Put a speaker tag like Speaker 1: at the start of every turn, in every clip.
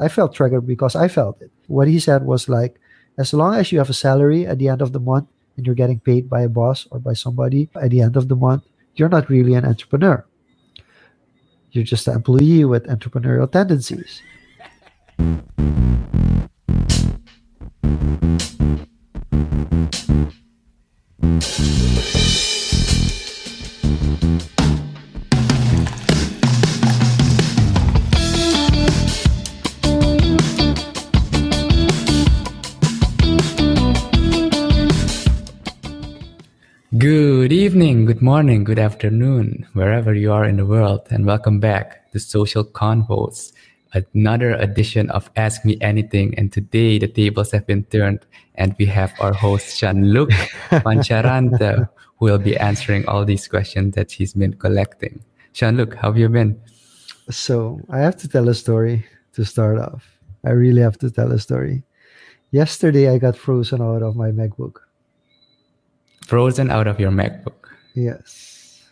Speaker 1: I felt triggered because I felt it. What he said was like, as long as you have a salary at the end of the month and you're getting paid by a boss or by somebody at the end of the month, you're not really an entrepreneur. You're just an employee with entrepreneurial tendencies.
Speaker 2: Good evening, good morning, good afternoon, wherever you are in the world, and welcome back to Social Convos, another edition of Ask Me Anything. And today the tables have been turned, and we have our host Jean-Luc van Charante, who will be answering all these questions that he's been collecting. Jean-Luc, how have you been?
Speaker 1: So I have to tell a story to start off. I really have to tell a story. Yesterday I got frozen out of my MacBook.
Speaker 2: Frozen out of your MacBook.
Speaker 1: Yes.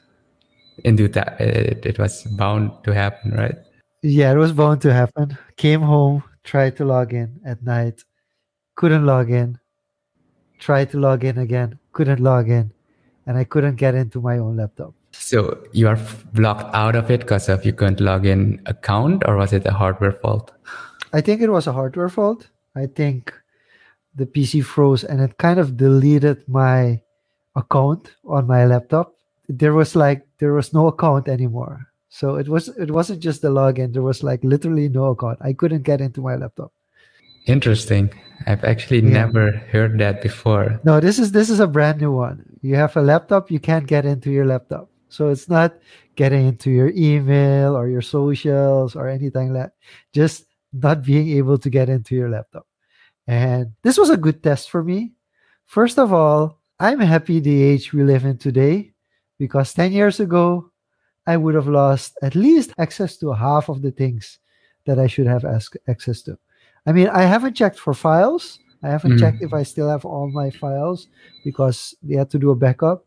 Speaker 2: Into that, it, it was bound to happen, right?
Speaker 1: Yeah, it was bound to happen. Came home, tried to log in at night, couldn't log in. Tried to log in again, couldn't log in, and I couldn't get into my own laptop.
Speaker 2: So you are blocked out of it because of you couldn't log in account, or was it a hardware fault?
Speaker 1: I think it was a hardware fault. I think the PC froze and it kind of deleted my account on my laptop. There was like there was no account anymore. So it was it wasn't just the login. There was like literally no account. I couldn't get into my laptop.
Speaker 2: Interesting. I've actually
Speaker 1: Yeah.
Speaker 2: never heard that before.
Speaker 1: No, this is this is a brand new one. You have a laptop, you can't get into your laptop. So it's not getting into your email or your socials or anything like that. Just not being able to get into your laptop. And this was a good test for me. First of all, I'm happy the age we live in today because 10 years ago, I would have lost at least access to half of the things that I should have ask, access to. I mean, I haven't checked for files. I haven't
Speaker 2: Mm.
Speaker 1: checked if I still have all my files because they had to do a backup.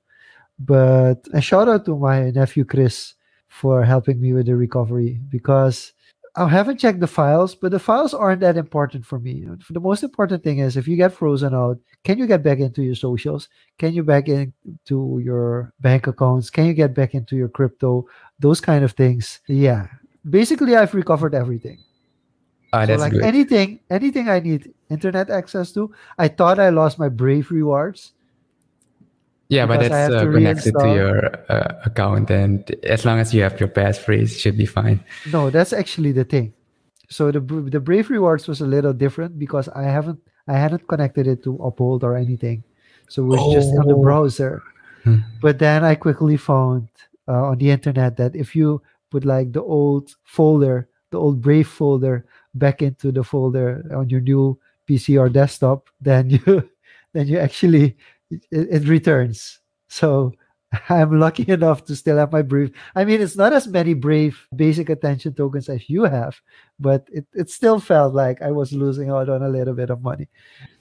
Speaker 1: But a shout out to my nephew Chris for helping me with the recovery because I haven't checked the files, but the files aren't that important for me. The most important thing is if you get frozen out, can you get back into your socials? Can you back into your bank accounts? Can you get back into your crypto? Those kind of things. Yeah. Basically, I've recovered everything.
Speaker 2: Ah,
Speaker 1: So
Speaker 2: that's
Speaker 1: like
Speaker 2: good.
Speaker 1: anything, anything I need internet access to. I thought I lost my Brave rewards.
Speaker 2: Yeah, but that's uh, connected to your uh, account, and as long as you have your passphrase, it should be fine.
Speaker 1: No, that's actually the thing. So the the Brave rewards was a little different because I haven't I hadn't connected it to Uphold or anything, so it was just on the
Speaker 2: Oh.
Speaker 1: browser.
Speaker 2: Hmm.
Speaker 1: But then I quickly found uh, on the internet that if you put like the old folder, the old Brave folder, back into the folder on your new PC or desktop, then you then you actually it, it returns. So I'm lucky enough to still have my Brave. I mean, it's not as many Brave basic attention tokens as you have, but it, it still felt like I was losing out on a little bit of money.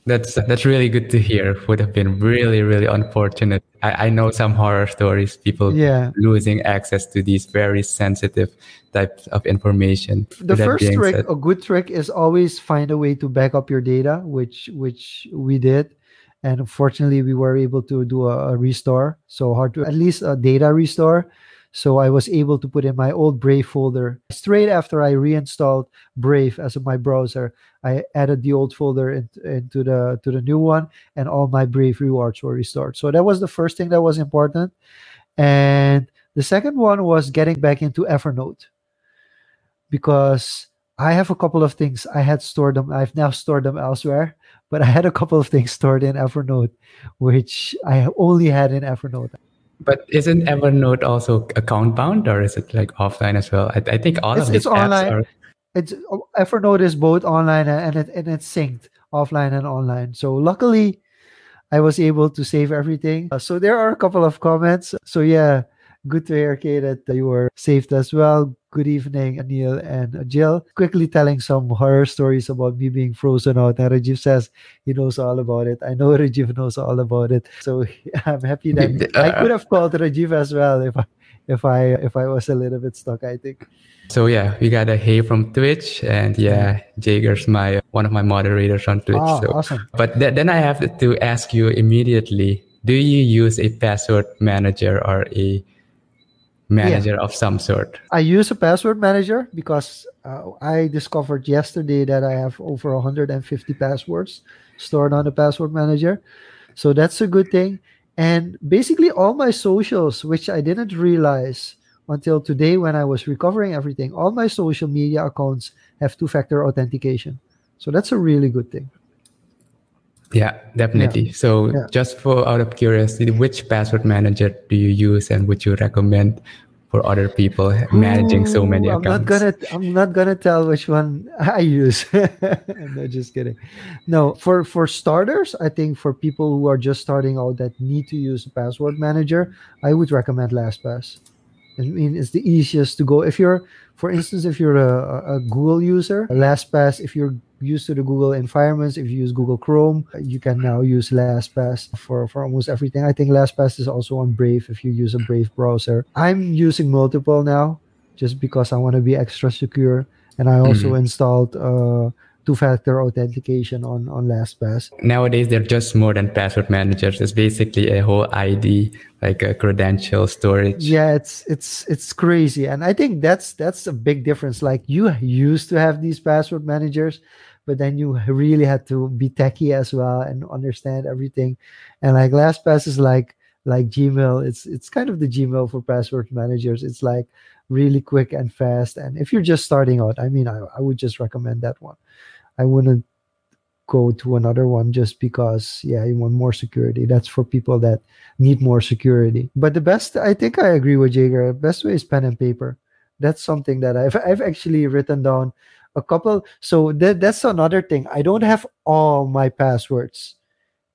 Speaker 2: That's that's really good to hear. Would have been really really unfortunate. I, I know some horror stories. People
Speaker 1: Yeah.
Speaker 2: losing access to these very sensitive types of information.
Speaker 1: the first trick
Speaker 2: said-
Speaker 1: a good trick is always find a way to back up your data which which we did and unfortunately we were able to do a, a restore so hard to at least a data restore. So i was able to put in my old brave folder. Straight after i reinstalled brave as my browser i added the old folder in- into the to the new one and all my brave rewards were restored. So that was the first thing that was important. And the second one was getting back into evernote. Because I have a couple of things. I had stored them. I've now stored them elsewhere, but I had a couple of things stored in Evernote, which I only had in Evernote.
Speaker 2: But isn't Evernote also account bound, or is it like offline as well? I, I think all
Speaker 1: It's-
Speaker 2: of these
Speaker 1: it's
Speaker 2: apps
Speaker 1: online.
Speaker 2: are.
Speaker 1: It's Evernote is both online and it, and it's synced offline and online. So luckily, I was able to save everything. Uh, so there are a couple of comments. So yeah, good to hear, Kay, that you were saved as well. Good evening, Anil and Jill. Quickly telling some horror stories about me being frozen out. And Rajiv says he knows all about it. I know Rajiv knows all about it. So I'm happy that I could have called Rajiv as well if I, if I if I was a little bit stuck. I think.
Speaker 2: So yeah, we got a hey from Twitch, and yeah, Jager's my one of my moderators on Twitch.
Speaker 1: Oh,
Speaker 2: so.
Speaker 1: awesome.
Speaker 2: But th- then I have to ask you immediately: Do you use a password manager or a manager yeah. of some sort?
Speaker 1: I use a password manager because uh, I discovered yesterday that I have over 150 passwords stored on the password manager. So that's a good thing. And basically, all my socials, which I didn't realize until today when I was recovering everything, all my social media accounts have two factor authentication. So that's a really good thing.
Speaker 2: Yeah, definitely. Yeah. So, yeah. just for out of curiosity, which password manager do you use and would you recommend for other people managing Ooh, so many
Speaker 1: I'm
Speaker 2: accounts?
Speaker 1: not gonna I'm not gonna tell which one I use. I'm just kidding. No, for for starters, I think for people who are just starting out that need to use a password manager, I would recommend LastPass. I mean, it's the easiest to go. If you're, for instance, if you're a, a Google user, LastPass, if you're used to the Google environments, if you use Google Chrome, you can now use LastPass for, for almost everything. I think LastPass is also on Brave if you use a Brave browser. I'm using multiple now just because I want to be extra secure. And I also mm-hmm. installed uh, two-factor authentication on on LastPass.
Speaker 2: Nowadays, they're just more than password managers. It's basically a whole ID, like a credential storage.
Speaker 1: Yeah, it's it's it's crazy, and I think that's that's a big difference. Like you used to have these password managers, but then you really had to be techie as well and understand everything. And like LastPass is like like Gmail. It's it's kind of the Gmail for password managers. It's like really quick and fast. And if you're just starting out, I mean, I, I would just recommend that one. I wouldn't go to another one just because yeah you want more security that's for people that need more security but the best i think i agree with jager best way is pen and paper that's something that i've i've actually written down a couple so that, that's another thing i don't have all my passwords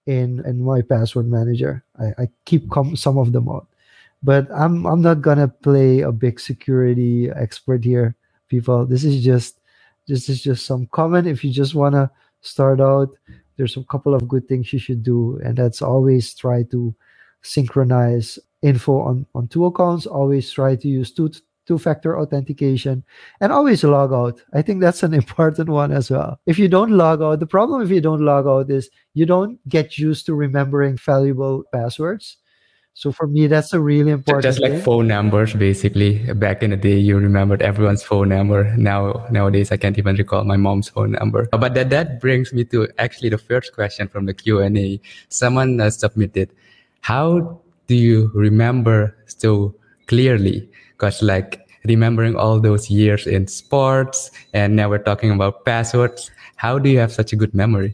Speaker 1: in in my password manager i, I keep com- some of them out but i'm i'm not gonna play a big security expert here people this is just this is just some comment. If you just want to start out, there's a couple of good things you should do. And that's always try to synchronize info on, on two accounts. Always try to use two two factor authentication and always log out. I think that's an important one as well. If you don't log out, the problem if you don't log out is you don't get used to remembering valuable passwords. So for me, that's a really important. Thing.
Speaker 2: Just like
Speaker 1: thing.
Speaker 2: phone numbers, basically. Back in the day, you remembered everyone's phone number. Now, nowadays, I can't even recall my mom's phone number. But that that brings me to actually the first question from the Q and A. Someone uh, submitted, "How do you remember so clearly?" Because like remembering all those years in sports, and now we're talking about passwords. How do you have such a good memory?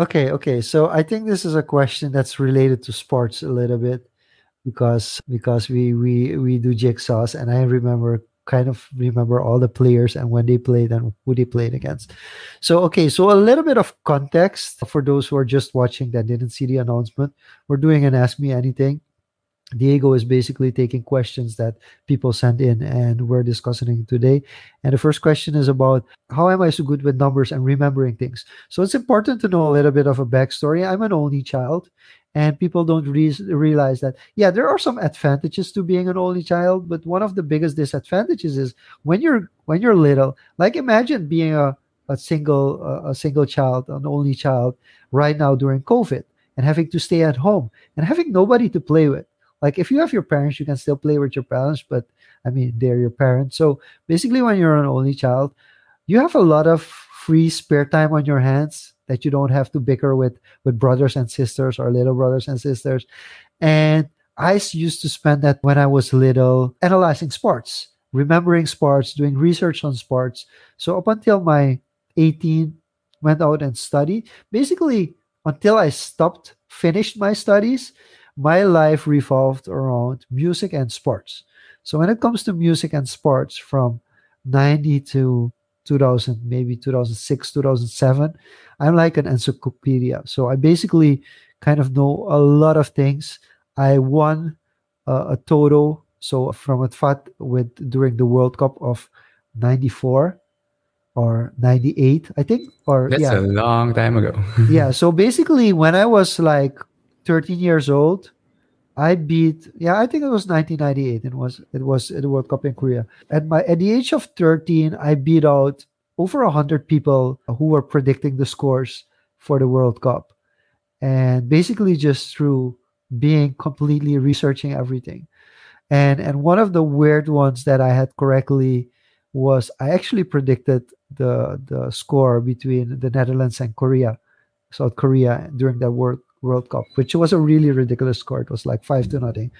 Speaker 1: Okay, okay. So I think this is a question that's related to sports a little bit because because we we we do jigsaws and I remember kind of remember all the players and when they played and who they played against. So okay, so a little bit of context for those who are just watching that didn't see the announcement. We're doing an ask me anything. Diego is basically taking questions that people send in and we're discussing today. And the first question is about how am I so good with numbers and remembering things? So it's important to know a little bit of a backstory. I'm an only child and people don't re- realize that yeah there are some advantages to being an only child but one of the biggest disadvantages is when you're when you're little like imagine being a, a single a single child an only child right now during covid and having to stay at home and having nobody to play with like if you have your parents you can still play with your parents but i mean they're your parents. So basically when you're an only child you have a lot of free spare time on your hands that you don't have to bicker with with brothers and sisters or little brothers and sisters. And i used to spend that when i was little analyzing sports remembering sports doing research on sports. So up until my 18 went out and studied basically until i stopped finished my studies my life revolved around music and sports. So when it comes to music and sports from 90 to 2000 maybe 2006 2007 i'm like an encyclopedia. So i basically kind of know a lot of things. I won uh, a total so from a fat with during the world cup of 94 or 98 i think or
Speaker 2: that's
Speaker 1: yeah.
Speaker 2: a long time ago.
Speaker 1: Yeah so basically when i was like 13 years old I beat yeah, I think it was 1998. It was it was the World Cup in Korea. At my at the age of 13, I beat out over 100 people who were predicting the scores for the World Cup. And basically just through being completely researching everything. And and one of the weird ones that I had correctly was I actually predicted the the score between the Netherlands and Korea, South Korea during that World World Cup, which was a really ridiculous score. It was like five to nothing.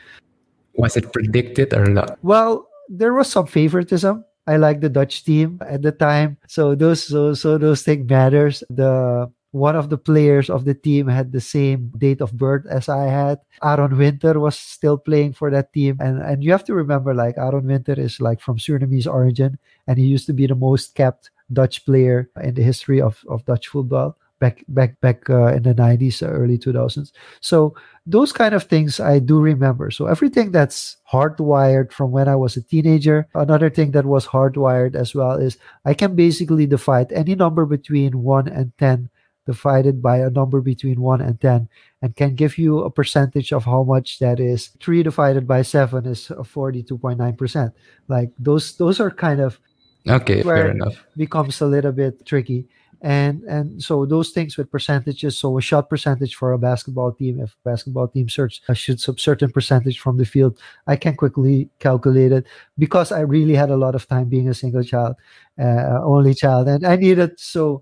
Speaker 2: Was it predicted or not?
Speaker 1: Well, there was some favoritism. I like the Dutch team at the time, so those so so those things matters. The one of the players of the team had the same date of birth as I had. Aron Winter was still playing for that team. And and you have to remember like Aron Winter is like from Surinamese origin and he used to be the most capped Dutch player in the history of, of Dutch football back back back uh, in the 90s early 2000s so those kind of things i do remember. So everything that's hardwired from when i was a teenager another thing that was hardwired as well is i can basically divide any number between 1 and 10 divided by a number between 1 and 10 and can give you a percentage of how much that is. 3 divided by 7 is 42.9% like those those are kind of
Speaker 2: okay fair enough.
Speaker 1: becomes a little bit tricky and and so those things with percentages so a shot percentage for a basketball team if a basketball team search shoots a certain percentage from the field i can quickly calculate it because i really had a lot of time being a single child uh, only child and i needed so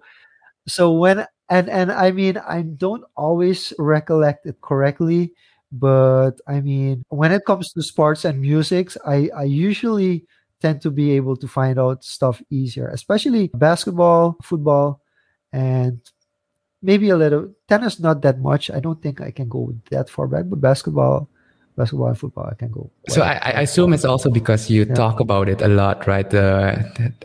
Speaker 1: so when and and I mean I don't always recollect it correctly, but I mean when it comes to sports and music, I I usually tend to be able to find out stuff easier, especially basketball, football, and maybe a little tennis. Not that much. I don't think I can go that far back, but basketball. Basketball and football, I can go.
Speaker 2: So I, I, assume it's also because you yeah. talk about it a lot, right? Uh,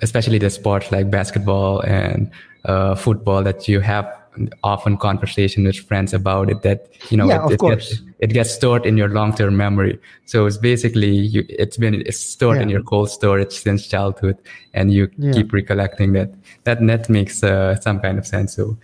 Speaker 2: especially the sports like basketball and uh, football that you have often conversation with friends about it that you know
Speaker 1: yeah,
Speaker 2: it,
Speaker 1: it
Speaker 2: gets, it gets stored in your long-term memory. So it's basically you, it's been it's stored yeah. in your cold storage since childhood and you yeah. keep recollecting that. That that makes uh, some kind of sense. So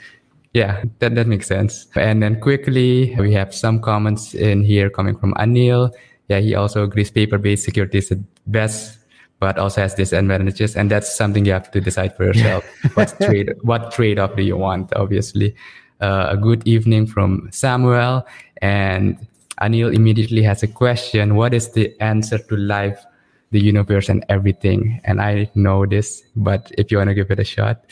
Speaker 2: yeah that, that makes sense. And then quickly we have some comments in here coming from anil. Yeah he also agrees paper-based security is the best but also has disadvantages and that's something you have to decide for yourself. What trade what trade-off do you want obviously. Uh, a good evening from samuel and anil immediately has a question what is the answer to life the universe and everything and i know this but if you want to give it a shot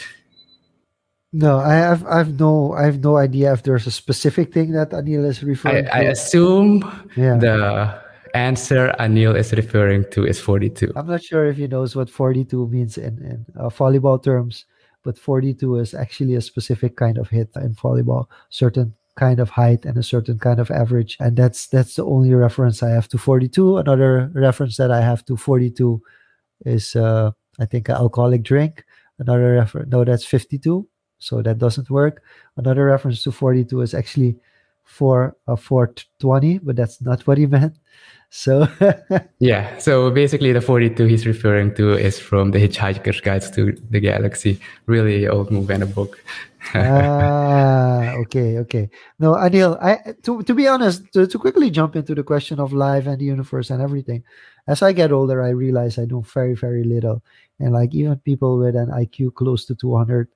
Speaker 1: no, I have I've no I have no idea if there's a specific thing that Anil is referring
Speaker 2: I,
Speaker 1: to.
Speaker 2: I assume yeah. the answer Anil is referring to is 42.
Speaker 1: I'm not sure if he knows what 42 means in, in uh, volleyball terms, but 42 is actually a specific kind of hit in volleyball, certain kind of height and a certain kind of average. And that's that's the only reference I have to 42. Another reference that I have to 42 is uh, I think an alcoholic drink. Another reference, no, that's 52. So that doesn't work. Another reference to 42 is actually for a uh, 420, but that's not what he meant. So
Speaker 2: yeah, so basically the 42 he's referring to is from the Hitchhiker's Guides to the Galaxy, really old movie and a book.
Speaker 1: Ah, okay, okay. No, Anil, I to to be honest, to, to quickly jump into the question of life and the universe and everything. As I get older, I realize I know very, very little, and like even people with an IQ close to 200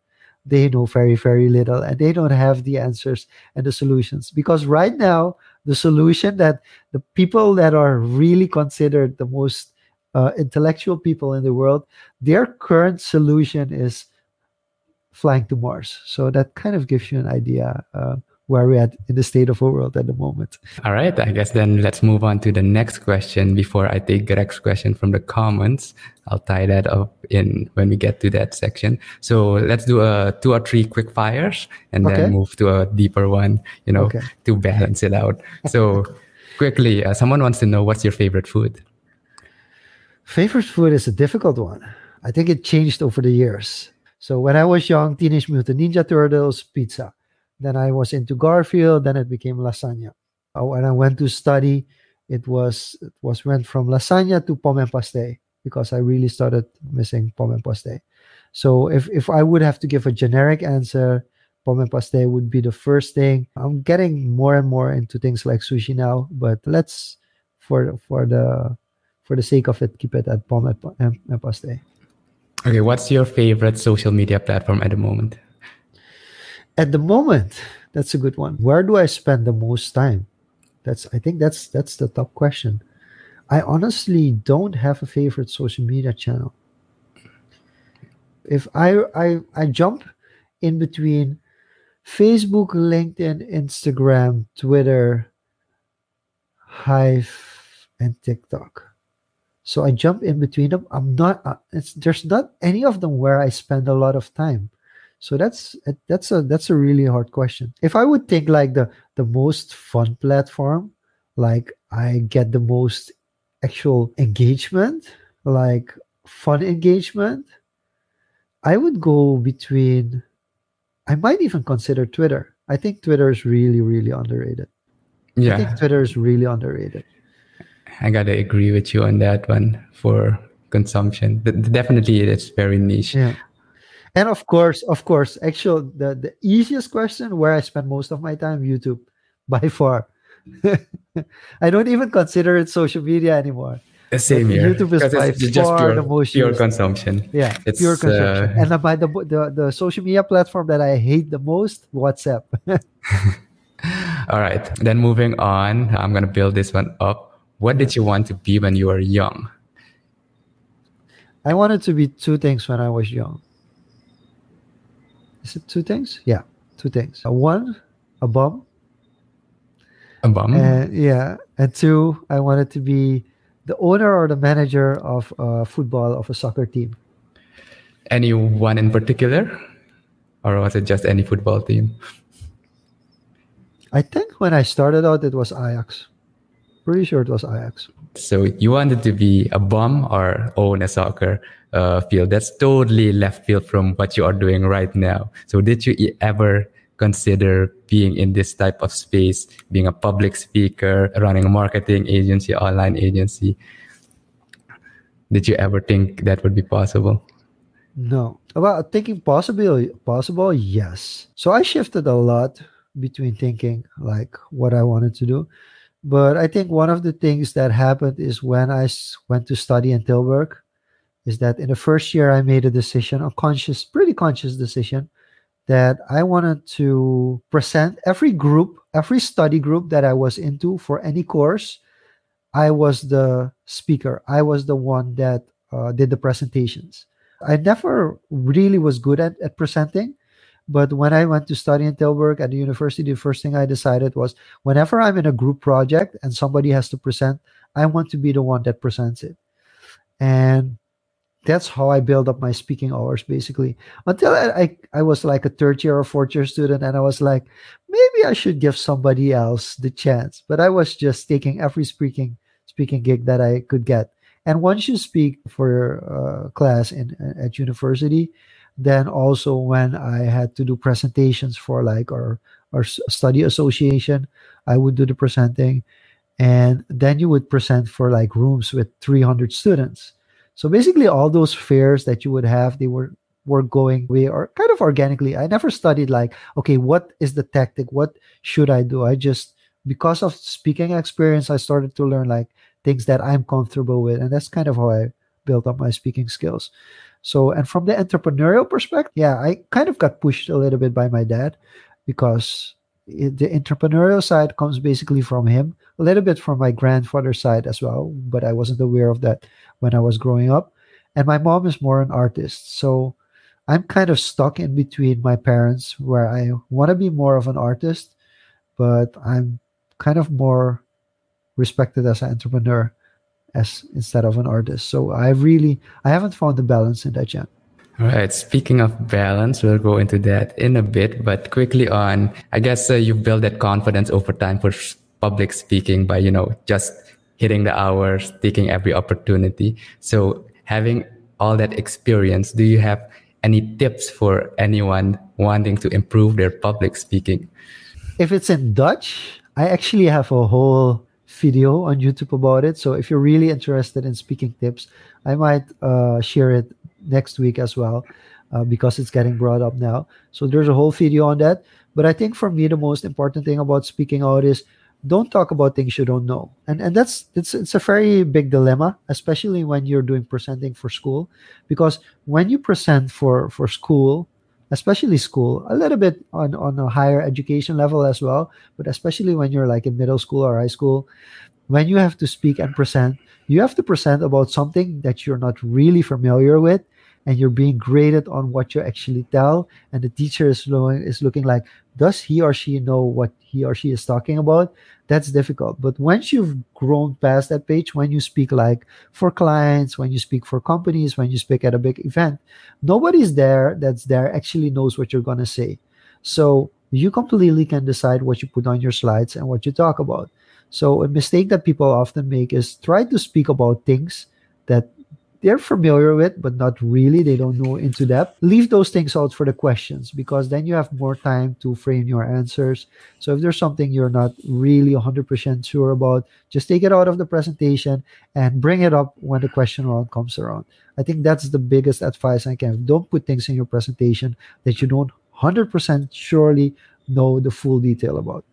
Speaker 1: they know very very little and they don't have the answers and the solutions because right now the solution that the people that are really considered the most uh, intellectual people in the world their current solution is flying to mars so that kind of gives you an idea uh, where we're at in the state of the world at the moment.
Speaker 2: All right. I guess then let's move on to the next question before I take Greg's question from the comments. I'll tie that up in when we get to that section. So let's do a two or three quick fires and okay. then move to a deeper one, you know, okay. to balance it out. So quickly, uh, someone wants to know what's your favorite food?
Speaker 1: Favorite food is a difficult one. I think it changed over the years. So when I was young, Teenage Mutant Ninja Turtles, pizza. Then I was into Garfield. Then it became lasagna. Uh, when I went to study, it was it was went from lasagna to pom and paste because I really started missing pom and paste. So if if I would have to give a generic answer, pom and Paste would be the first thing. I'm getting more and more into things like sushi now, but let's for for the for the sake of it, keep it at pom and, Paste.
Speaker 2: Okay, what's your favorite social media platform at the moment?
Speaker 1: At the moment, that's a good one. Where do I spend the most time? That's I think that's that's the top question. I honestly don't have a favorite social media channel. If I I I jump in between Facebook, LinkedIn, Instagram, Twitter, Hive, and TikTok. So I jump in between them. I'm not. Uh, it's there's not any of them where I spend a lot of time. So that's that's a that's a really hard question. If I would think like the the most fun platform, like I get the most actual engagement, like fun engagement, I would go between I might even consider Twitter. I think Twitter is really, really underrated.
Speaker 2: Yeah.
Speaker 1: I think Twitter is really underrated.
Speaker 2: I gotta agree with you on that one for consumption. Definitely, it's very niche.
Speaker 1: Yeah. And of course, of course, actual the, the easiest question where I spend most of my time, YouTube, by far. I don't even consider it social media anymore.
Speaker 2: Same here.
Speaker 1: YouTube is by
Speaker 2: it's
Speaker 1: far
Speaker 2: pure,
Speaker 1: the most
Speaker 2: pure
Speaker 1: used.
Speaker 2: consumption.
Speaker 1: Yeah,
Speaker 2: It's,
Speaker 1: pure consumption.
Speaker 2: uh,
Speaker 1: and by the, the the social media platform that I hate the most, WhatsApp.
Speaker 2: All right. Then moving on, I'm gonna build this one up. What did you want to be when you were young?
Speaker 1: I wanted to be two things when I was young. Is it two things? Yeah, two things. Uh, One, a bum.
Speaker 2: A bum?
Speaker 1: And yeah, and two, I wanted to be the owner or the manager of uh, football of a soccer team.
Speaker 2: Anyone in particular? Or was it just any football team?
Speaker 1: I think when I started out, it was Ajax. Pretty sure it was Ajax.
Speaker 2: So you wanted to be a bum or own a soccer uh, field. That's totally left field from what you are doing right now. So did you ever consider being in this type of space, being a public speaker, running a marketing agency, online agency? Did you ever think that would be possible?
Speaker 1: No. About thinking possible, possible, yes. So I shifted a lot between thinking like what I wanted to do. But I think one of the things that happened is when I went to study in Tilburg, is that in the first year I made a decision, a conscious, pretty conscious decision, that I wanted to present every group, every study group that I was into for any course. I was the speaker. I was the one that uh, did the presentations. I never really was good at, at presenting. But when I went to study in Tilburg at the university, the first thing I decided was whenever I'm in a group project and somebody has to present, I want to be the one that presents it. And that's how I build up my speaking hours basically. Until I, I, I was like a third year or fourth year student, and I was like, maybe I should give somebody else the chance. But I was just taking every speaking speaking gig that I could get. And once you speak for uh, class in at university, then also when I had to do presentations for like our our study association, I would do the presenting, and then you would present for like rooms with 300 students. So basically, all those fairs that you would have, they were were going way or kind of organically. I never studied like, okay, what is the tactic? What should I do? I just because of speaking experience, I started to learn like things that I'm comfortable with, and that's kind of how I built up my speaking skills. So, and from the entrepreneurial perspective, yeah, I kind of got pushed a little bit by my dad because the entrepreneurial side comes basically from him, a little bit from my grandfather's side as well, but I wasn't aware of that when I was growing up. And my mom is more an artist. So I'm kind of stuck in between my parents where I want to be more of an artist, but I'm kind of more respected as an entrepreneur as instead of an artist. So I really I haven't found the balance in that yet.
Speaker 2: All right. Speaking of balance, we'll go into that in a bit, but quickly on, I guess uh, you build that confidence over time for public speaking by, you know, just hitting the hours, taking every opportunity. So having all that experience, do you have any tips for anyone wanting to improve their public speaking?
Speaker 1: If it's in Dutch, I actually have a whole video on YouTube about it. So if you're really interested in speaking tips, I might uh, share it next week as well. uh, because it's getting brought up now. So there's a whole video on that. But I think for me, the most important thing about speaking out is don't talk about things you don't know. And and that's it's it's a very big dilemma, especially when you're doing presenting for school, because when you present for for school, especially school, a little bit on on a higher education level as well, but especially when you're like in middle school or high school, when you have to speak and present, you have to present about something that you're not really familiar with and you're being graded on what you actually tell and the teacher is looking, is looking like does he or she know what he or she is talking about? That's difficult. But once you've grown past that page when you speak like for clients when you speak for companies when you speak at a big event nobody's there that's there actually knows what you're going to say. So you completely can decide what you put on your slides and what you talk about. So a mistake that people often make is try to speak about things that they're familiar with, but not really. They don't know into depth. Leave those things out for the questions because then you have more time to frame your answers. So if there's something you're not really 100% sure about, just take it out of the presentation and bring it up when the question round comes around. I think that's the biggest advice I can. Don't put things in your presentation that you don't 100% surely know the full detail about.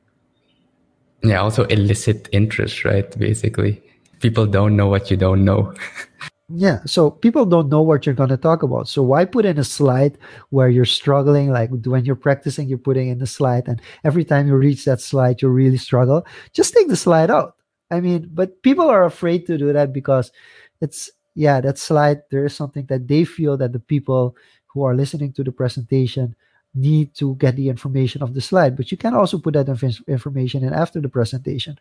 Speaker 2: Yeah, also elicit interest, right? Basically, people don't know what you don't know.
Speaker 1: Yeah, so people don't know what you're going to talk about. So why put in a slide where you're struggling? Like when you're practicing, you're putting in the slide, and every time you reach that slide, you really struggle. Just take the slide out. I mean, but people are afraid to do that because it's yeah, that slide. There is something that they feel that the people who are listening to the presentation need to get the information of the slide. But you can also put that inf- information in after the presentation.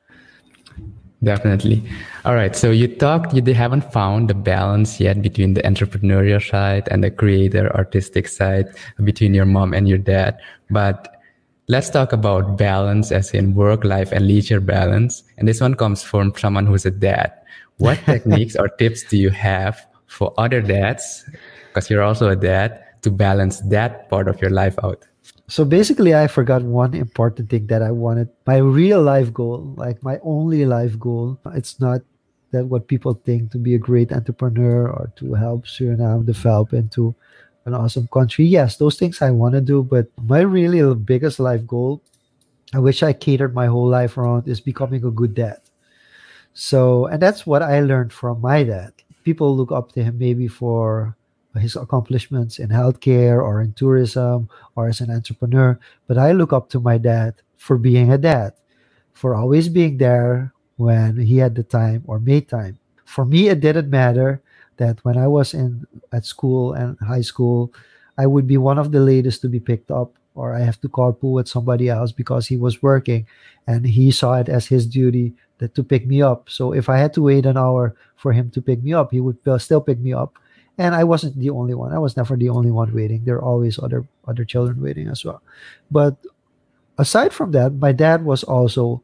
Speaker 2: Definitely. All right. So you talked, you haven't found the balance yet between the entrepreneurial side and the creator artistic side between your mom and your dad. But let's talk about balance as in work life and leisure balance. And this one comes from someone who's a dad. What techniques or tips do you have for other dads? Because you're also a dad to balance that part of your life out.
Speaker 1: So basically, I forgot one important thing that I wanted. My real life goal, like my only life goal, it's not that what people think to be a great entrepreneur or to help Suriname develop into an awesome country. Yes, those things I want to do, but my really biggest life goal, which I catered my whole life around, is becoming a good dad. So, and that's what I learned from my dad. People look up to him maybe for Uh, his accomplishments in healthcare or in tourism or as an entrepreneur. But I look up to my dad for being a dad, for always being there when he had the time or made time. For me, it didn't matter that when I was in at school and high school, I would be one of the latest to be picked up, or I have to carpool with somebody else because he was working, and he saw it as his duty that to pick me up. So if I had to wait an hour for him to pick me up, he would still pick me up and I wasn't the only one. I was never the only one waiting. There are always other other children waiting as well. But aside from that, my dad was also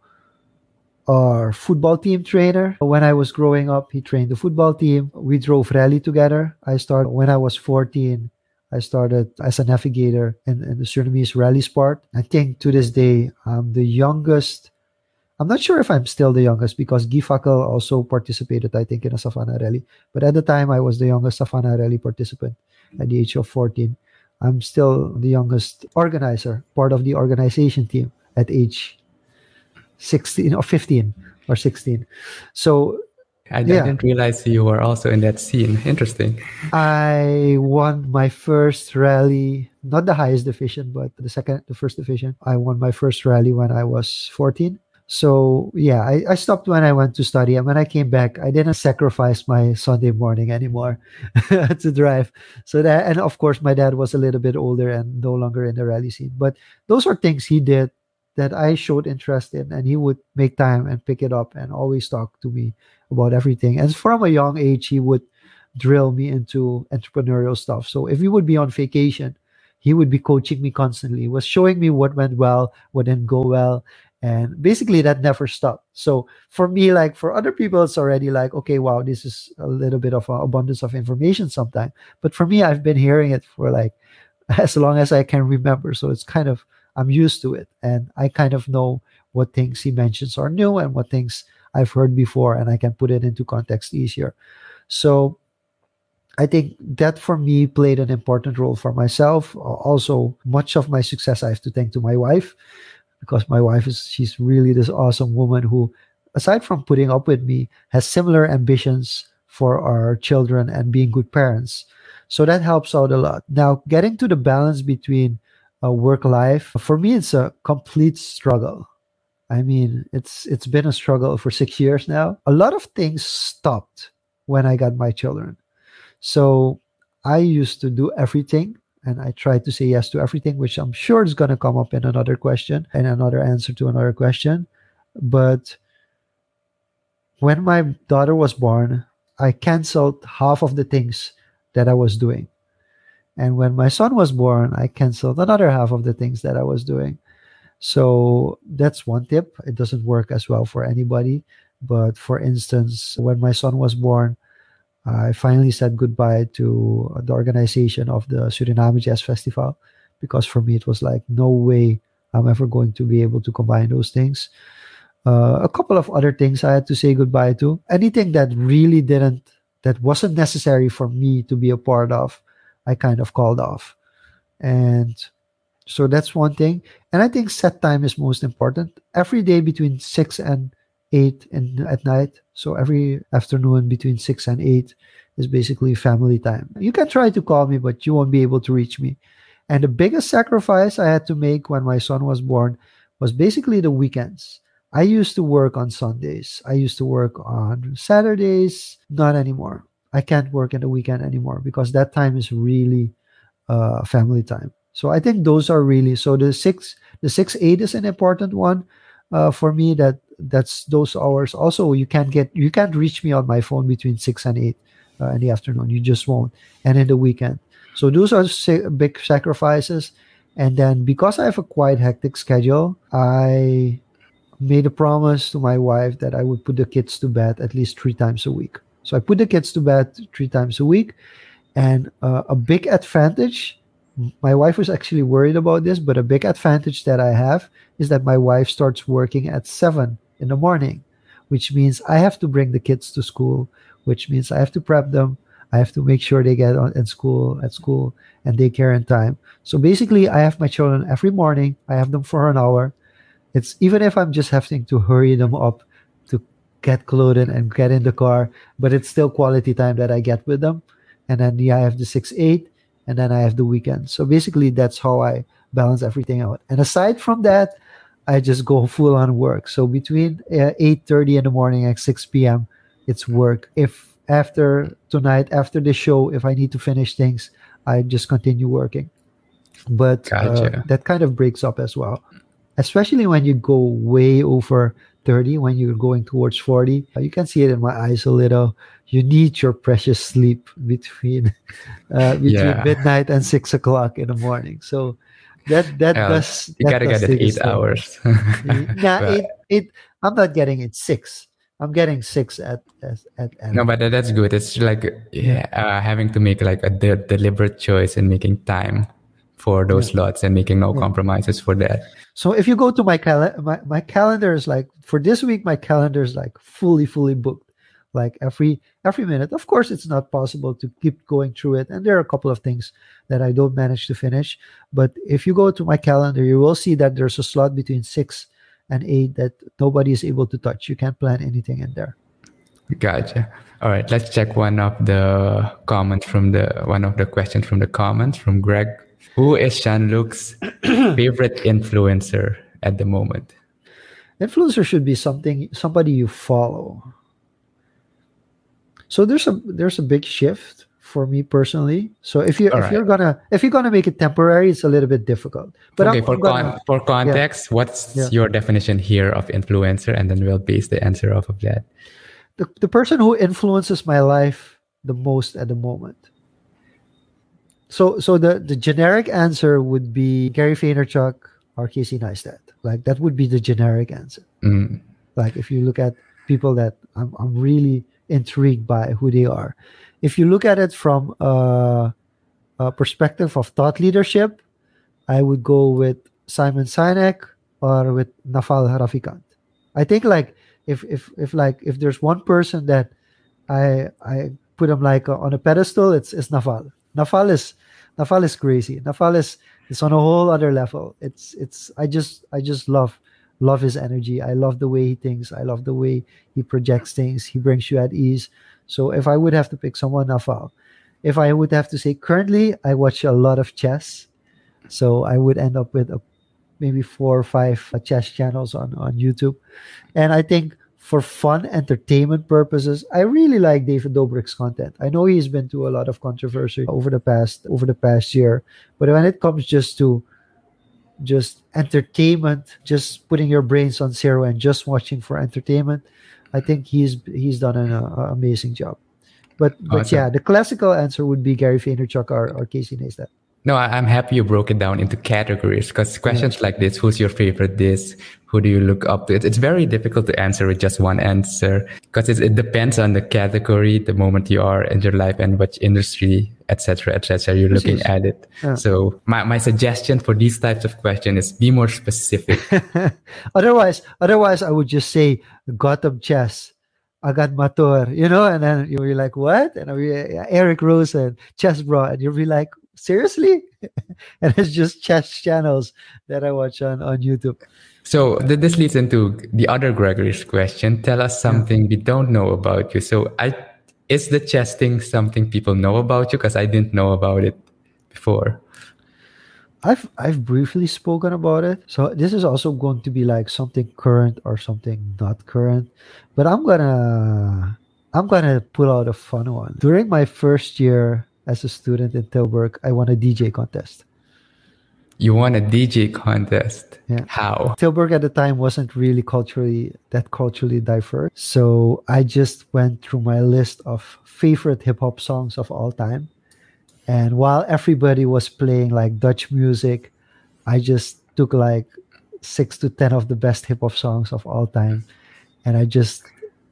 Speaker 1: our football team trainer. When I was growing up, he trained the football team. We drove rally together. I started when I was 14. I started as a navigator in, in the Surinamese rally sport. I think to this day, I'm the youngest I'm not sure if I'm still the youngest because Guy Fackel also participated, I think, in a Safana rally. But at the time, I was the youngest Safana rally participant at the age of 14. I'm still the youngest organizer, part of the organization team at age 16 or 15 or 16. So
Speaker 2: I, yeah. I didn't realize you were also in that scene. Interesting.
Speaker 1: I won my first rally, not the highest division, but the second, the first division. I won my first rally when I was 14 so yeah, I, I stopped when I went to study. And when I came back, I didn't sacrifice my Sunday morning anymore to drive. So that and of course my dad was a little bit older and no longer in the rally scene. But those are things he did that I showed interest in and he would make time and pick it up and always talk to me about everything. And from a young age, he would drill me into entrepreneurial stuff. So if we would be on vacation, he would be coaching me constantly, was showing me what went well, what didn't go well, and basically that never stopped. So for me like for other people it's already like okay wow this is a little bit of abundance of information sometimes. But for me i've been hearing it for like as long as i can remember. So it's kind of i'm used to it. And i kind of know what things he mentions are new and what things i've heard before. And i can put it into context easier. So I think that for me played an important role for myself. Uh, also, much of my success I have to thank to my wife because my wife is she's really this awesome woman who aside from putting up with me has similar ambitions for our children and being good parents. So that helps out a lot. Now, getting to the balance between uh, work life for me it's a complete struggle. I mean, it's it's been a struggle for 6 years now. A lot of things stopped when I got my children so I used to do everything and I tried to say yes to everything, which I'm sure is going to come up in another question and another answer to another question. But when my daughter was born, I canceled half of the things that I was doing. And when my son was born, I canceled another half of the things that I was doing. So that's one tip. It doesn't work as well for anybody. But for instance, when my son was born, I finally said goodbye to the organization of the Suriname Jazz Festival because for me it was like no way I'm ever going to be able to combine those things. Uh, a couple of other things I had to say goodbye to. Anything that really didn't, that wasn't necessary for me to be a part of, I kind of called off. And so that's one thing. And I think set time is most important. Every day between 6 and 8 in, at night. So every afternoon between 6 and 8 is basically family time. You can try to call me, but you won't be able to reach me. And the biggest sacrifice I had to make when my son was born was basically the weekends. I used to work on Sundays. I used to work on Saturdays. Not anymore. I can't work in the weekend anymore because that time is really uh, family time. So I think those are really so the six the six eight is an important one uh, for me that that's those hours. Also you can't get you can't reach me on my phone between 6 and 8 uh, in the afternoon. You just won't. And in the weekend. So those are sa- big sacrifices. And then because i have a quite hectic schedule i made a promise to my wife that i would put the kids to bed at least three times a week. So i put the kids to bed three times a week. And uh, a big advantage my wife was actually worried about this, but a big advantage that I have is that my wife starts working at seven in the morning, which means I have to bring the kids to school, which means I have to prep them. I have to make sure they get on at school at school and daycare in time. So basically, I have my children every morning. I have them for an hour. It's even if I'm just having to hurry them up to get clothed and get in the car, but it's still quality time that I get with them. And then yeah, I have the six eight and then I have the weekend. So basically, that's how I balance everything out. And aside from that, I just go full on work. So between uh, 8:30 in the morning and 6 p.m., it's work. If after tonight, after the show, if I need to finish things, I just continue working. But uh, gotcha. uh, that kind of breaks up as well, especially when you go way over 30 when you're going towards 40 you can see it in my eyes a little you need your precious sleep between uh, between yeah. midnight and six o'clock in the morning so that that uh, does
Speaker 2: you
Speaker 1: that
Speaker 2: gotta
Speaker 1: does
Speaker 2: get it eight hours
Speaker 1: yeah it, it i'm not getting it six i'm getting six at at, at, at
Speaker 2: no but that's good it's like yeah uh, having to make like a de- deliberate choice and making time for those yeah. slots and making no yeah. compromises for that.
Speaker 1: So if you go to my calendar, my, my calendar is like for this week, my calendar is like fully, fully booked. Like every every minute. Of course, it's not possible to keep going through it, and there are a couple of things that I don't manage to finish. But if you go to my calendar, you will see that there's a slot between six and eight that nobody is able to touch. You can't plan anything in there.
Speaker 2: Gotcha. All right, let's check one of the comments from the one of the questions from the comments from Greg who is Jean-Luc's favorite influencer at the moment?
Speaker 1: Influencer should be something somebody you follow. So there's a there's a big shift for me personally. So if you All if right. you're gonna if you're gonna make it temporary, it's a little bit difficult.
Speaker 2: But okay, I'm, for I'm gonna, con- for context, yeah. what's yeah. your definition here of influencer, and then we'll base the answer off of that.
Speaker 1: The the person who influences my life the most at the moment so so the the generic answer would be Gary Vaynerchuk or Casey Neistat. Like that would be the generic answer. Mm. Like if you look at people that I'm I'm really intrigued by who they are. If you look at it from a, a perspective of thought leadership, I would go with Simon Sinek or with Naval Ravikant. I think like if if if like if there's one person that I I put him like on a pedestal, it's it's Naval. Naval is Naval is crazy. Naval is it's on a whole other level. It's it's I just I just love love his energy. I love the way he thinks. I love the way he projects things. He brings you at ease. So if I would have to pick someone, Naval. If I would have to say currently, I watch a lot of chess. So I would end up with a, maybe four or five chess channels on, on YouTube. And I think for fun entertainment purposes i really like david dobrik's content i know he's been through a lot of controversy over the past over the past year but when it comes just to just entertainment just putting your brains on zero and just watching for entertainment i think he's he's done an uh, amazing job but but awesome. yeah the classical answer would be gary vaynerchuk or, or casey neistat
Speaker 2: no, I'm happy you broke it down into categories because questions yeah. like this, who's your favorite this, who do you look up to? It's very difficult to answer with just one answer because it depends on the category, the moment you are in your life and which industry, etc., etc. you're looking at it. Yeah. So my, my suggestion for these types of questions is be more specific.
Speaker 1: otherwise, otherwise I would just say GothamChess. Agad Matur, you know, and then you'll be like, what? And I'll be Eric Rosen, ChessBrah, and you'll be like, seriously? and it's just chess channels that I watch on, on YouTube.
Speaker 2: So this leads into the other Gregory's question. Tell us something yeah. we don't know about you. So I is the chess thing something people know about you? Because I didn't know about it before.
Speaker 1: I've I've briefly spoken about it. So this is also going to be like something current or something not current. But I'm gonna I'm gonna pull out a fun one. During my first year as a student in Tilburg, I won a DJ contest.
Speaker 2: You won a DJ contest. Yeah. How?
Speaker 1: Tilburg at the time wasn't really culturally that culturally diverse. So I just went through my list of favorite hip hop songs of all time. And while everybody was playing like Dutch music, I just took like six to ten of the best hip hop songs of all time. And I just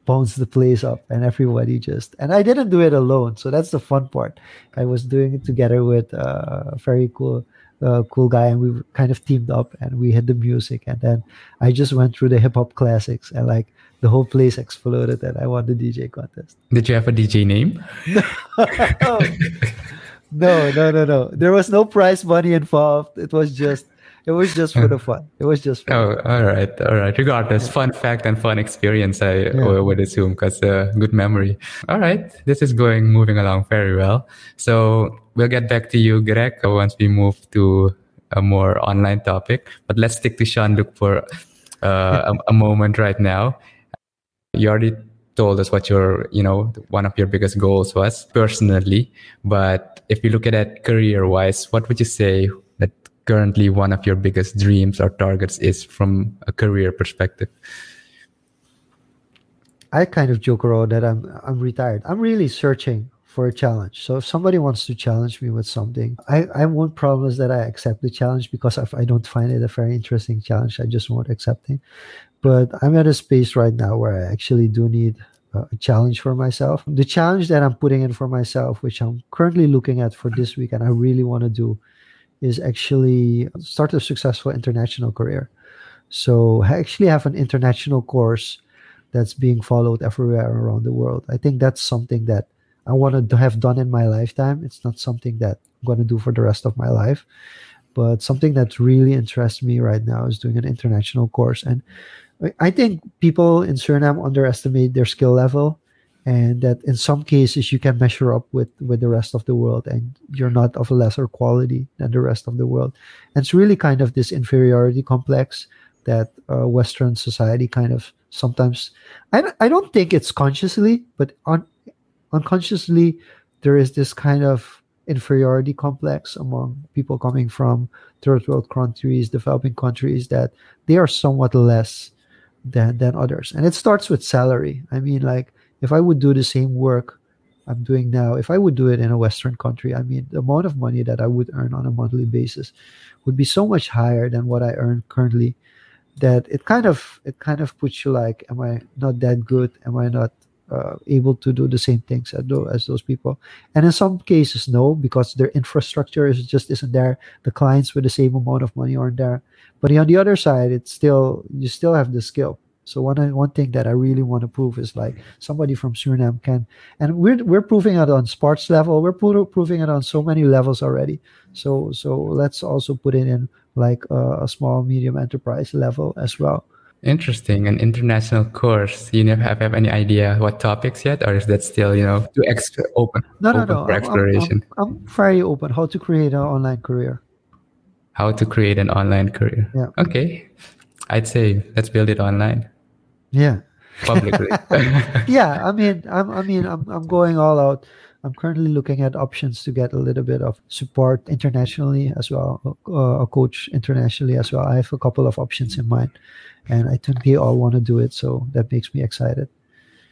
Speaker 1: bones the place up and everybody just and i didn't do it alone. So that's the fun part. I was doing it together with uh, a very cool uh, cool guy and we kind of teamed up and we had the music. And then i just went through the hip-hop classics and like the whole place exploded and i won the dj contest.
Speaker 2: Did you have a dj name?
Speaker 1: No no no no. There was no prize money involved. It was just it was just for the fun. It was just fun.
Speaker 2: Oh, all right, all right. Regardless, fun fact and fun experience, I yeah. would assume, because uh, good memory. All right, this is going moving along very well. So we'll get back to you, Greg, once we move to a more online topic. But let's stick to Jean-Luc for uh, a, a moment right now. You already told us what your you know one of your biggest goals was personally but if you look at it career wise what would you say currently one of your biggest dreams or targets is from a career perspective?
Speaker 1: I kind of joke around that I'm I'm retired. I'm really searching for a challenge. So if somebody wants to challenge me with something, I, I won't promise that I accept the challenge because if I don't find it a very interesting challenge, I just won't accept it. But I'm at a space right now where I actually do need a challenge for myself. The challenge that I'm putting in for myself, which I'm currently looking at for this week, and I really want to do, is actually start a successful international career. So I actually have an international course that's being followed everywhere around the world. I think that's something that I want to have done in my lifetime. It's not something that I'm going to do for the rest of my life, but something that really interests me right now is doing an international course. And I think people in Suriname underestimate their skill level and that in some cases you can measure up with with the rest of the world and you're not of a lesser quality than the rest of the world. And it's really kind of this inferiority complex that uh, western society kind of sometimes I, I don't think it's consciously but un, unconsciously there is this kind of inferiority complex among people coming from third world countries developing countries that they are somewhat less than than others. And it starts with salary. I mean like if I would do the same work I'm doing now, if I would do it in a Western country, I mean, the amount of money that I would earn on a monthly basis would be so much higher than what I earn currently that it kind of it kind of puts you like, am I not that good? Am I not uh, able to do the same things as as those people? And in some cases, no, because their infrastructure is just isn't there. The clients with the same amount of money aren't there. But on the other side, it's still you still have the skill So one uh, one thing that I really want to prove is like somebody from Suriname can, and we're we're proving it on sports level. We're proving it on so many levels already. So so let's also put it in like a, a small medium enterprise level as well.
Speaker 2: Interesting. An international course. You never have, have any idea what topics yet, or is that still you know too ex- open?
Speaker 1: No, no,
Speaker 2: open
Speaker 1: no.
Speaker 2: For
Speaker 1: I'm,
Speaker 2: exploration.
Speaker 1: I'm, I'm, I'm very open. How to create an online career.
Speaker 2: How to create an online career.
Speaker 1: Yeah.
Speaker 2: Okay. I'd say let's build it online.
Speaker 1: Yeah.
Speaker 2: Publicly.
Speaker 1: yeah. I mean, I'm. I mean, I'm. I'm going all out. I'm currently looking at options to get a little bit of support internationally as well, uh, a coach internationally as well. I have a couple of options in mind and I think they all want to do it. So that makes me excited.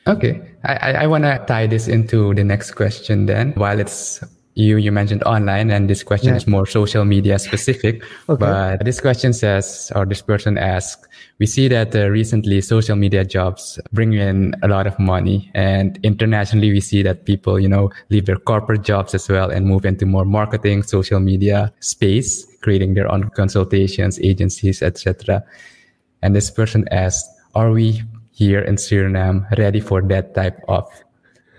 Speaker 2: Okay, I, I want to tie this into the next question then. While it's you, you mentioned online, and this question yeah. is more social media specific. okay. But this question says, or this person asks, we see that uh, recently social media jobs bring in a lot of money, and internationally we see that people, you know, leave their corporate jobs as well and move into more marketing, social media space, creating their own consultations, agencies, etc. And this person asked, Are we here in Suriname ready for that type of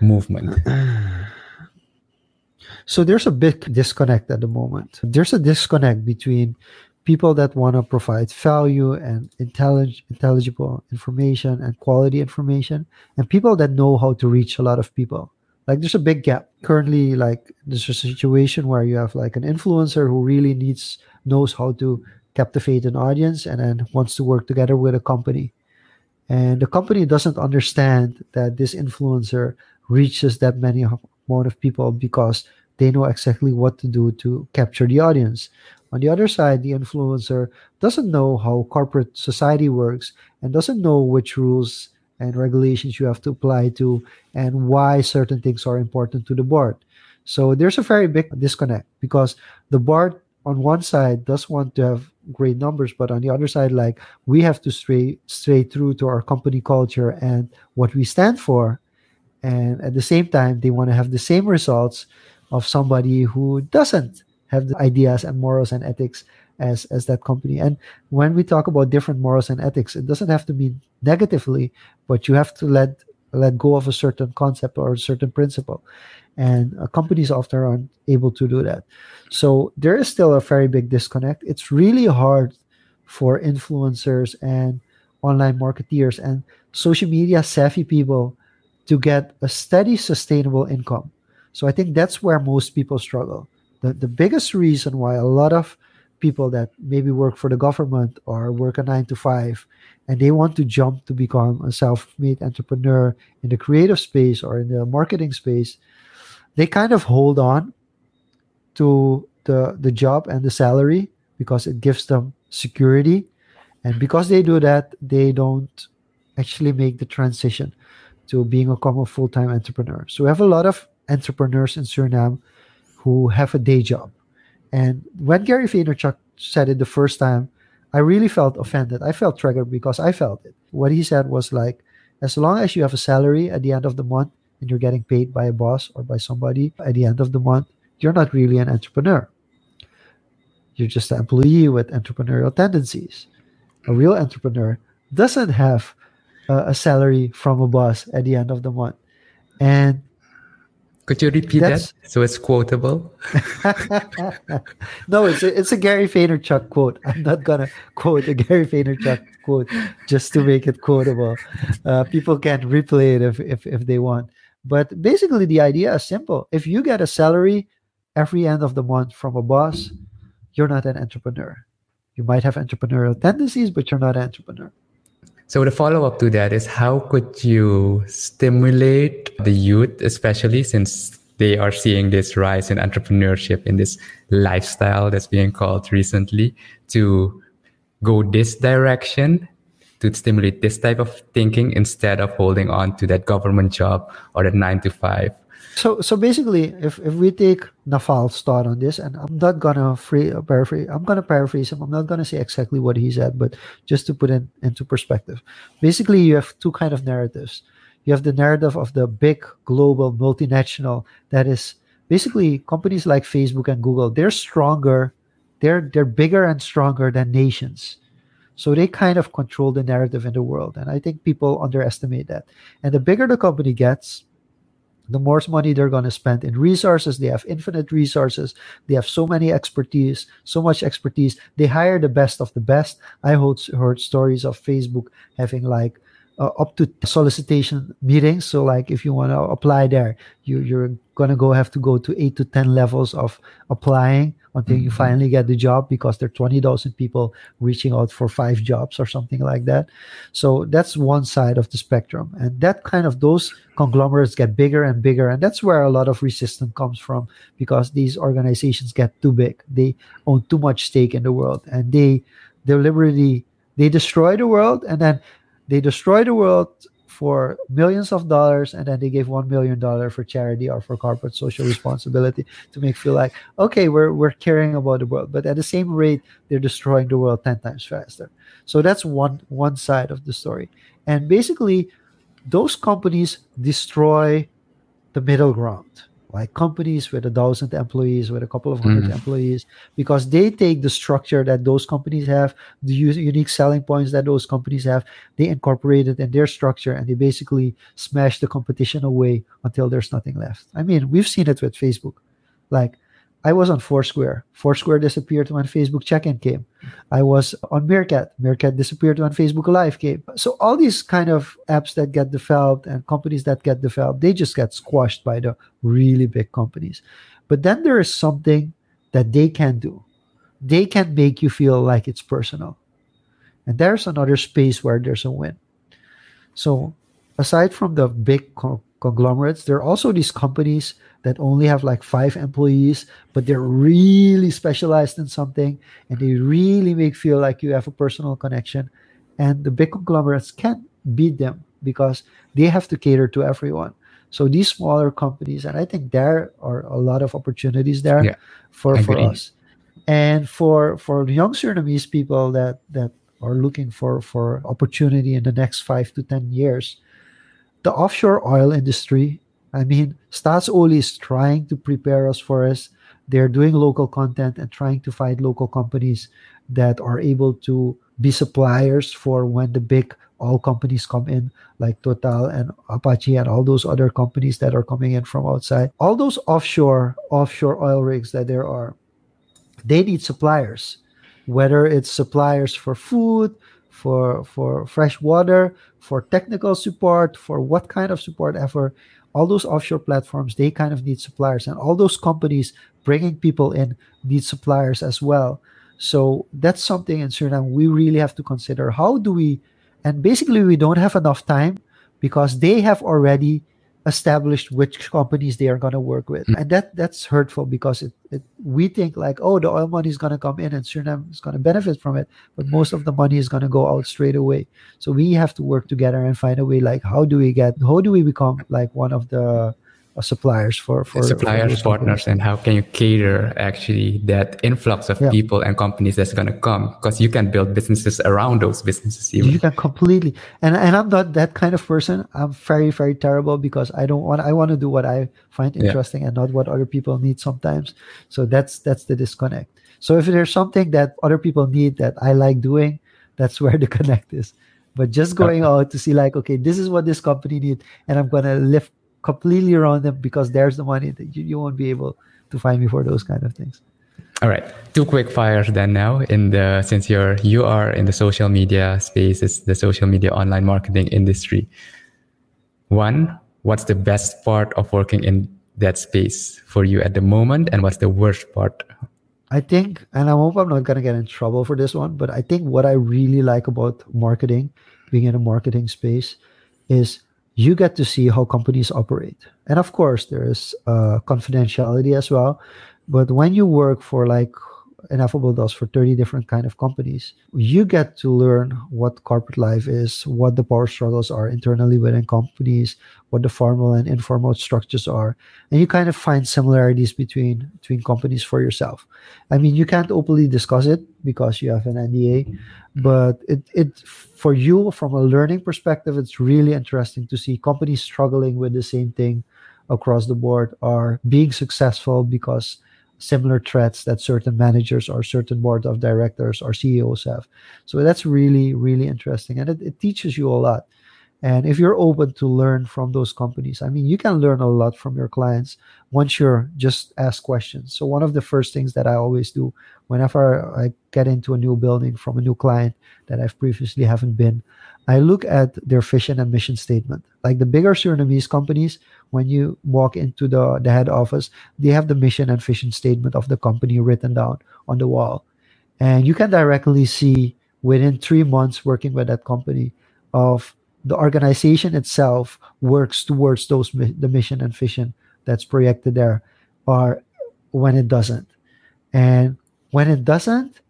Speaker 2: movement?
Speaker 1: So there's a big disconnect at the moment. There's a disconnect between people that want to provide value and intellig- intelligible information and quality information and people that know how to reach a lot of people like there's a big gap currently like there's a situation where you have like an influencer who really needs knows how to captivate an audience and then wants to work together with a company. And the company doesn't understand that this influencer reaches that many amount of people because they know exactly what to do to capture the audience. On the other side, the influencer doesn't know how corporate society works and doesn't know which rules and regulations you have to apply to and why certain things are important to the board. So there's a very big disconnect because the board on one side does want to have great numbers but on the other side like we have to stray stray true to our company culture and what we stand for and at the same time they want to have the same results of somebody who doesn't have the ideas and morals and ethics as as that company. And when we talk about different morals and ethics it doesn't have to mean negatively but you have to let let go of a certain concept or a certain principle. And uh, companies often aren't able to do that. So there is still a very big disconnect. It's really hard for influencers and online marketeers and social media savvy people to get a steady sustainable income so i think that's where most people struggle. The, the biggest reason why a lot of people that maybe work for the government or work a nine to five and they want to jump to become a self-made entrepreneur in the creative space or in the marketing space they kind of hold on to the the job and the salary because it gives them security. And because they do that they don't actually make the transition to being a a full-time entrepreneur. So we have a lot of entrepreneurs in suriname who have a day job and when gary vaynerchuk said it the first time i really felt offended i felt triggered because i felt it what he said was like as long as you have a salary at the end of the month and you're getting paid by a boss or by somebody at the end of the month, you're not really an entrepreneur. You're just an employee with entrepreneurial tendencies. A real entrepreneur doesn't have a salary from a boss at the end of the month. And
Speaker 2: could you repeat that so it's quotable?
Speaker 1: no, it's a, it's a Gary Vaynerchuk quote. I'm not gonna quote a Gary Vaynerchuk quote just to make it quotable. Uh, people can replay it if, if if they want. But basically, the idea is simple. If you get a salary every end of the month from a boss, you're not an entrepreneur. You might have entrepreneurial tendencies, but you're not an entrepreneur.
Speaker 2: So the follow up to that is how could you stimulate the youth, especially since they are seeing this rise in entrepreneurship in this lifestyle that's being called recently to go this direction to stimulate this type of thinking instead of holding on to that government job or that nine to five.
Speaker 1: So, so basically, if, if we take Naval's thought on this, and I'm not gonna free, uh, paraphrase, I'm gonna paraphrase him. I'm not gonna say exactly what he said, but just to put it into perspective. Basically, you have two kind of narratives. You have the narrative of the big global multinational that is basically companies like Facebook and Google. They're stronger, they're they're bigger and stronger than nations So they kind of control the narrative in the world. And I think people underestimate that. And the bigger the company gets, the more money they're going to spend in resources. They have infinite resources. They have so many expertise, so much expertise. They hire the best of the best. I heard, stories of Facebook having like uh, up to solicitation meetings. So like if you want to apply there, you, you're going to go have to go to eight to 10 levels of applying until mm-hmm. you finally get the job because there are 20,000 people reaching out for five jobs or something like that. So that's one side of the spectrum. And that kind of those conglomerates get bigger and bigger. And that's where a lot of resistance comes from because these organizations get too big. They own too much stake in the world and they deliberately they destroy the world and then they destroy the world for millions of dollars and then they gave one million dollar for charity or for corporate social responsibility to make feel like okay we're we're caring about the world. But at the same rate they're destroying the world 10 times faster. So that's one one side of the story. And basically those companies destroy the middle ground like companies with a thousand employees, with a couple of 100 mm. employees, because they take the structure that those companies have, the unique selling points that those companies have, they incorporate it in their structure and they basically smash the competition away until there's nothing left. I mean, we've seen it with Facebook. Like I was on Foursquare. Foursquare disappeared when Facebook check-in came. I was on Meerkat. Meerkat disappeared when Facebook Live came. So all these kind of apps that get developed and companies that get developed, they just get squashed by the really big companies. But then there is something that they can do. They can make you feel like it's personal. And there's another space where there's a win. So aside from the big conglomerates, there are also these companies that only have like five employees, but they're really specialized in something and they really make feel like you have a personal connection. And the big conglomerates can't beat them because they have to cater to everyone. So these smaller companies, and I think there are a lot of opportunities there yeah, for, for us. And for for young Surinamese people that that are looking for for opportunity in the next five to ten years, the offshore oil industry I mean, Staatsolie is trying to prepare us for us. They're doing local content and trying to find local companies that are able to be suppliers for when the big oil companies come in, like Total and Apache and all those other companies that are coming in from outside. All those offshore offshore oil rigs that there are, they need suppliers, whether it's suppliers for food, for for fresh water, for technical support, for what kind of support ever all those offshore platforms they kind of need suppliers. And all those companies bringing people in need suppliers as well. So that's something in suriname we really have to consider. How do we and basically we don't have enough time because they have already established which companies they are going to work with mm-hmm. and that that's hurtful because it, it we think like oh the oil money is going to come in and suriname is going to benefit from it but most of the money is going to go out straight away so we have to work together and find a way like how do we get how do we become like one of the Uh, suppliers for for
Speaker 2: suppliers for partners and how can you cater actually that influx of yeah. people and companies that's going to come? Because you can build businesses around those businesses
Speaker 1: even. you can completely and and i'm not that kind of person. I'm very very terrible because i don't want i want to do what i find interesting yeah. and not what other people need sometimes. So that's that's the disconnect. So if there's something that other people need that i like doing that's where the connect is. But just going out to see like okay this is what this company need and i'm going to lift completely around them because there's the money that you, you won't be able to find me for those kind of things.
Speaker 2: All right, two quick fires then now. In the since you're you are in the social media space, it's the social media online marketing industry. One, what's the best part of working in that space for you at the moment, and what's the worst part?
Speaker 1: I think, and I hope I'm not gonna get in trouble for this one, but I think what I really like about marketing, being in a marketing space, is you get to see how companies operate. And of course, there is uh, confidentiality as well. But when you work for like Ineffable does for 30 different kind of companies, you get to learn what corporate life is, what the power struggles are internally within companies, what the formal and informal structures are. And you kind of find similarities between between companies for yourself. I mean, you can't openly discuss it because you have an NDA, but it it for you from a learning perspective, it's really interesting to see companies struggling with the same thing across the board are being successful because similar threats that certain managers or certain board of directors or CEOs have. So that's really, really interesting. And it, it teaches you a lot. And if you're open to learn from those companies, I mean, you can learn a lot from your clients once you're just ask questions. So one of the first things that I always do whenever I get into a new building from a new client that I've previously haven't been, I look at their vision and mission statement. Like the bigger Surinamese companies, when you walk into the, the head office, they have the mission and vision statement of the company written down on the wall. And you can directly see within three months working with that company of the organization itself works towards those the mission and vision that's projected there or when it doesn't. And when it doesn't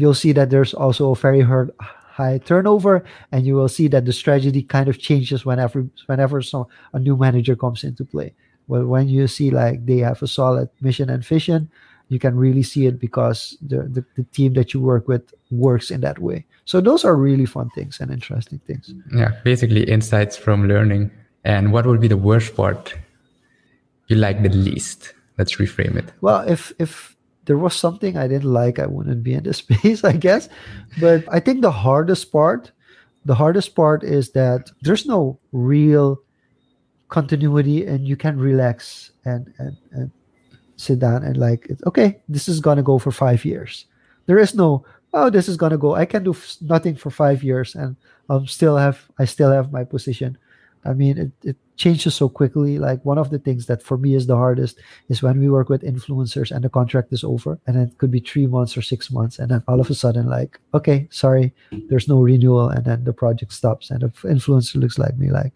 Speaker 1: you'll see that there's also a very high turnover and you will see that the strategy kind of changes whenever whenever some a new manager comes into play. Well when you see like they have a solid mission and vision you can really see it because the, the, the team that you work with works in that way. So those are really fun things and interesting things.
Speaker 2: Yeah basically insights from learning. And what would be the worst part you like the least? Let's reframe it.
Speaker 1: Well if if there was something i didn't like i wouldn't be in this space i guess. But i think the hardest part the hardest part is that there's no real continuity and you can relax and and, and sit down and like okay this is gonna go for five years. There is no oh this is gonna go i can do f- nothing for five years and i'm still have i still have my position. I mean it, it changes so quickly. Like one of the things that for me is the hardest is when we work with influencers and the contract is over and it could be three months or six months and then all of a sudden like okay sorry there's no renewal and then the project stops and the influencer looks like me like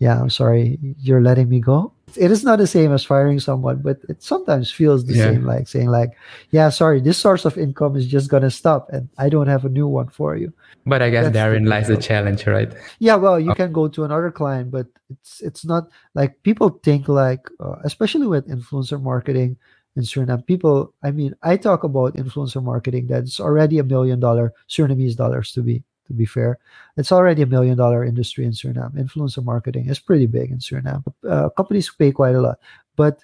Speaker 1: yeah, I'm sorry, you're letting me go. It is not the same as firing someone, but it sometimes feels the yeah. same, like saying like, yeah, sorry, this source of income is just gonna stop, and I don't have a new one for you.
Speaker 2: But I guess That's therein lies the challenge, right?
Speaker 1: Yeah, well, you oh. can go to another client, but it's it's not like people think like, uh, especially with influencer marketing in Suriname. People, I mean, I talk about influencer marketing that's already a million dollar Surinamese dollars to be to be fair. It's already a million dollar industry in Suriname. Influencer marketing is pretty big in Suriname. Uh, companies pay quite a lot, but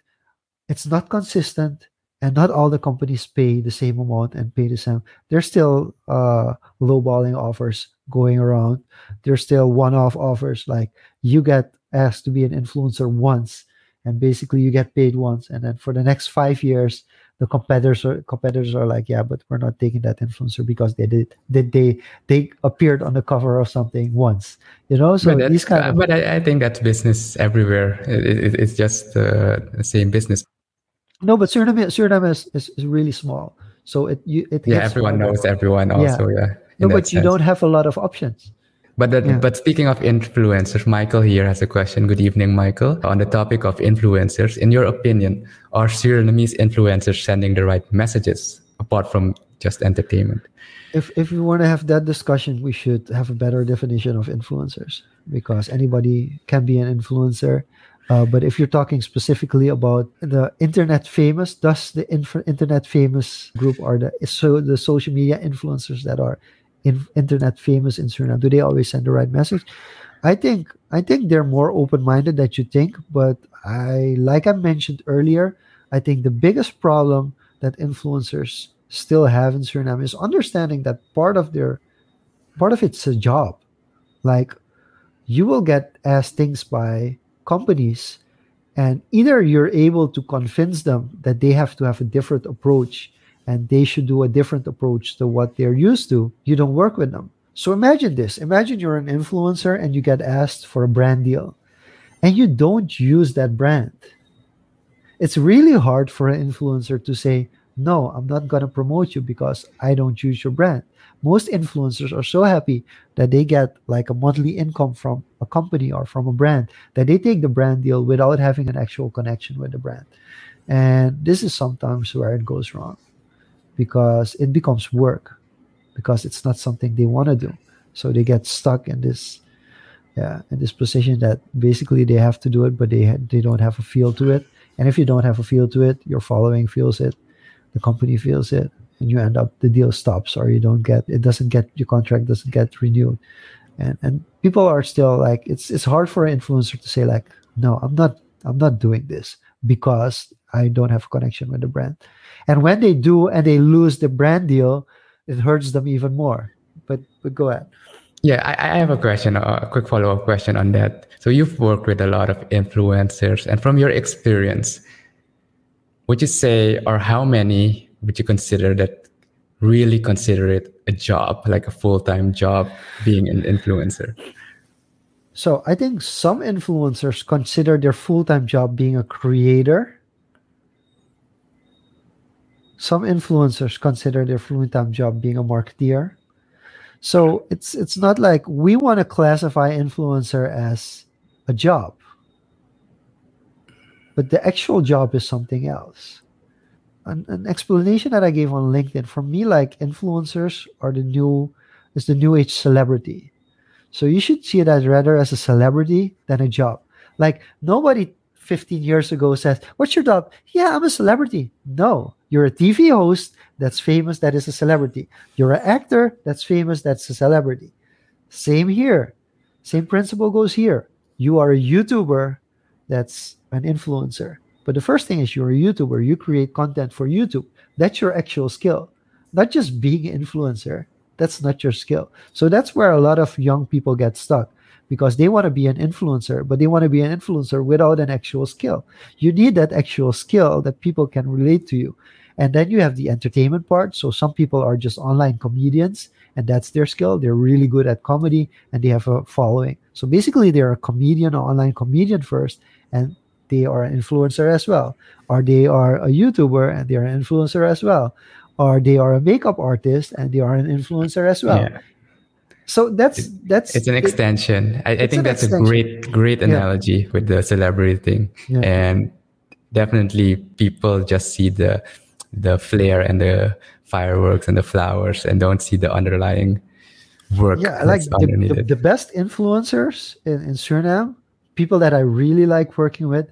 Speaker 1: it's not consistent and not all the companies pay the same amount and pay the same. There's still uh, lowballing offers going around. There's still one-off offers like you get asked to be an influencer once, and basically you get paid once, and then for the next five years the competitors are competitors are like, yeah, but we're not taking that influencer because they did did they they appeared on the cover of something once, you know. So
Speaker 2: but
Speaker 1: these kind of.
Speaker 2: But I, I, think that's business everywhere. It, it, it's just uh, the same business.
Speaker 1: No, but Suriname Suriname is, is, is really small, so it you it.
Speaker 2: Yeah, everyone knows everyone. Also, yeah. yeah
Speaker 1: no, but sense. you don't have a lot of options.
Speaker 2: But that, yeah. but speaking of influencers, Michael here has a question. Good evening, Michael. On the topic of influencers, in your opinion, are Surinamese influencers sending the right messages apart from just entertainment?
Speaker 1: If if we want to have that discussion, we should have a better definition of influencers because anybody can be an influencer. Uh, but if you're talking specifically about the internet famous, does the inf- internet famous group are the so the social media influencers that are in, internet famous in Suriname? Do they always send the right message? I think I think they're more open-minded than you think, but I like I mentioned earlier, I think the biggest problem that influencers still have in Suriname is understanding that part of their part of it's a job. Like you will get asked things by companies and either you're able to convince them that they have to have a different approach and they should do a different approach to what they're used to, you don't work with them. So imagine this imagine you're an influencer and you get asked for a brand deal and you don't use that brand. It's really hard for an influencer to say, No, I'm not going to promote you because I don't use your brand. Most influencers are so happy that they get like a monthly income from a company or from a brand that they take the brand deal without having an actual connection with the brand. And this is sometimes where it goes wrong because it becomes work because it's not something they want to do. So they get stuck in this yeah in this position that basically they have to do it but they they don't have a feel to it. And if you don't have a feel to it your following feels it the company feels it and you end up the deal stops or you don't get it doesn't get your contract doesn't get renewed. And and people are still like it's it's hard for an influencer to say like no i'm not i'm not doing this because I don't have connection with the brand. And when they do and they lose the brand deal, it hurts them even more. But but go ahead.
Speaker 2: Yeah, I, I have a question, a quick follow up question on that. So you've worked with a lot of influencers, and from your experience, would you say, or how many would you consider that really consider it a job, like a full time job, being an influencer?
Speaker 1: So I think some influencers consider their full time job being a creator. Some influencers consider their full time job being a marketeer. So it's it's not like we want to classify influencer as a job. But the actual job is something else. An, an explanation that I gave on LinkedIn for me, like influencers are the new is the new age celebrity. So you should see as rather as a celebrity than a job. Like nobody 15 years ago says, What's your job? Yeah, I'm a celebrity. No, you're a TV host that's famous, that is a celebrity. You're an actor that's famous, that's a celebrity. Same here. Same principle goes here. You are a YouTuber that's an influencer. But the first thing is you're a YouTuber. You create content for YouTube. That's your actual skill. Not just being an influencer. That's not your skill. So that's where a lot of young people get stuck because they want to be an influencer, but they want to be an influencer without an actual skill. You need that actual skill that people can relate to you. And then you have the entertainment part. So some people are just online comedians and that's their skill. They're really good at comedy and they have a following. So basically, they're a comedian or online comedian first, and they are an influencer as well. Or they are a YouTuber and they are an influencer as well. Or they are a makeup artist and they are an influencer as well. Yeah. So that's that's
Speaker 2: it's an extension. It, I, I think that's extension. a great great analogy yeah. with the celebrity thing. Yeah. And definitely people just see the the flair and the fireworks and the flowers and don't see the underlying work.
Speaker 1: Yeah, like the, the, the, best influencers in, in Suriname, people that I really like working with,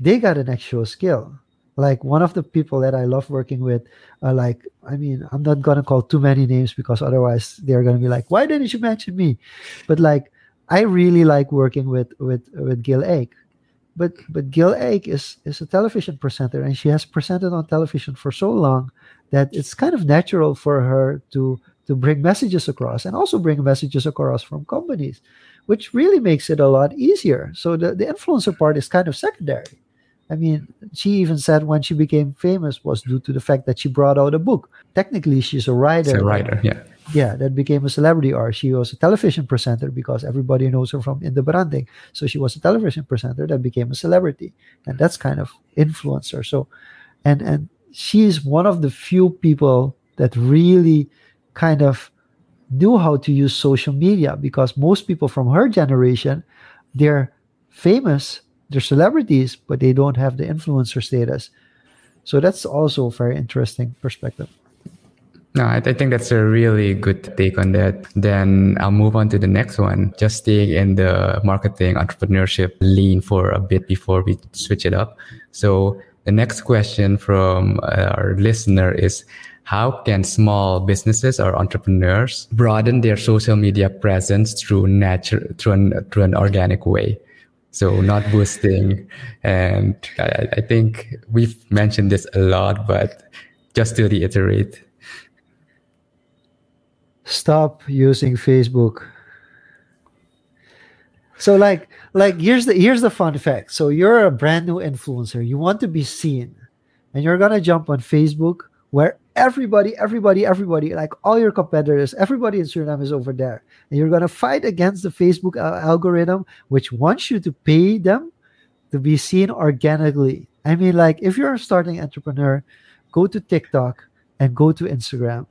Speaker 1: they got an actual skill. Like one of the people that I love working with, uh, like I mean, I'm not gonna call too many names because otherwise they're gonna be like, why didn't you mention me? But like, I really like working with with with Gil Ake but but Gil Ake is is a television presenter, and she has presented on television for so long that it's kind of natural for her to to bring messages across and also bring messages across from companies, which really makes it a lot easier. So the, the influencer part is kind of secondary. I mean, she even said when she became famous was due to the fact that she brought out a book. Technically, she's a writer.
Speaker 2: She's a writer, yeah
Speaker 1: yeah, that became a celebrity. Or she was a television presenter because everybody knows her from In the Branding. So she was a television presenter that became a celebrity, and that's kind of influencer. So, and and she's one of the few people that really kind of knew how to use social media because most people from her generation, they're famous, they're celebrities, but they don't have the influencer status. So that's also a very interesting perspective.
Speaker 2: No, I, I, think that's a really good take on that. Then I'll move on to the next one. Just staying in the marketing entrepreneurship lean for a bit before we switch it up. So the next question from uh, our listener is how can small businesses or entrepreneurs broaden their social media presence through natural through an, through an organic way? So not boosting. And I, I think we've mentioned this a lot, but just to reiterate,
Speaker 1: stop using Facebook. So like like here's the here's the fun fact. So you're a brand new influencer. You want to be seen, and you're gonna jump on Facebook where everybody, everybody, everybody, like all your competitors, everybody in Suriname is over there, and you're gonna fight against the Facebook uh, algorithm, which wants you to pay them to be seen organically. I mean, like if you're a starting entrepreneur, go to TikTok and go to Instagram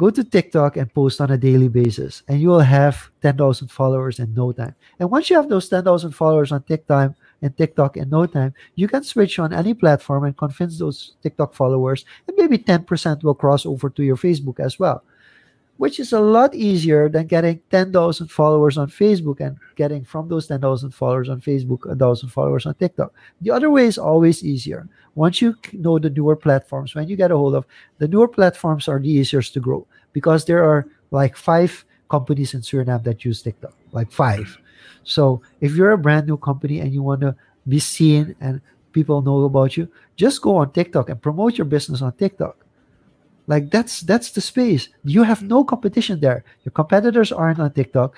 Speaker 1: go to TikTok and post on a daily basis, and you will have 10,000 followers in no time. And once you have those 10,000 followers on TikTok and TikTok in no time, you can switch on any platform and convince those TikTok followers, and maybe 10% will cross over to your Facebook as well which is a lot easier than getting 10,000 followers on Facebook and getting from those 10,000 followers on Facebook, 1,000 followers on TikTok. The other way is always easier. Once you know the newer platforms, when you get a hold of the newer platforms are the easiest to grow because there are like five companies in Suriname that use TikTok, like five. So if you're a brand new company and you want to be seen and people know about you. Just go on TikTok and promote your business on TikTok. Like that's that's the space. You have no competition there. Your competitors aren't on TikTok.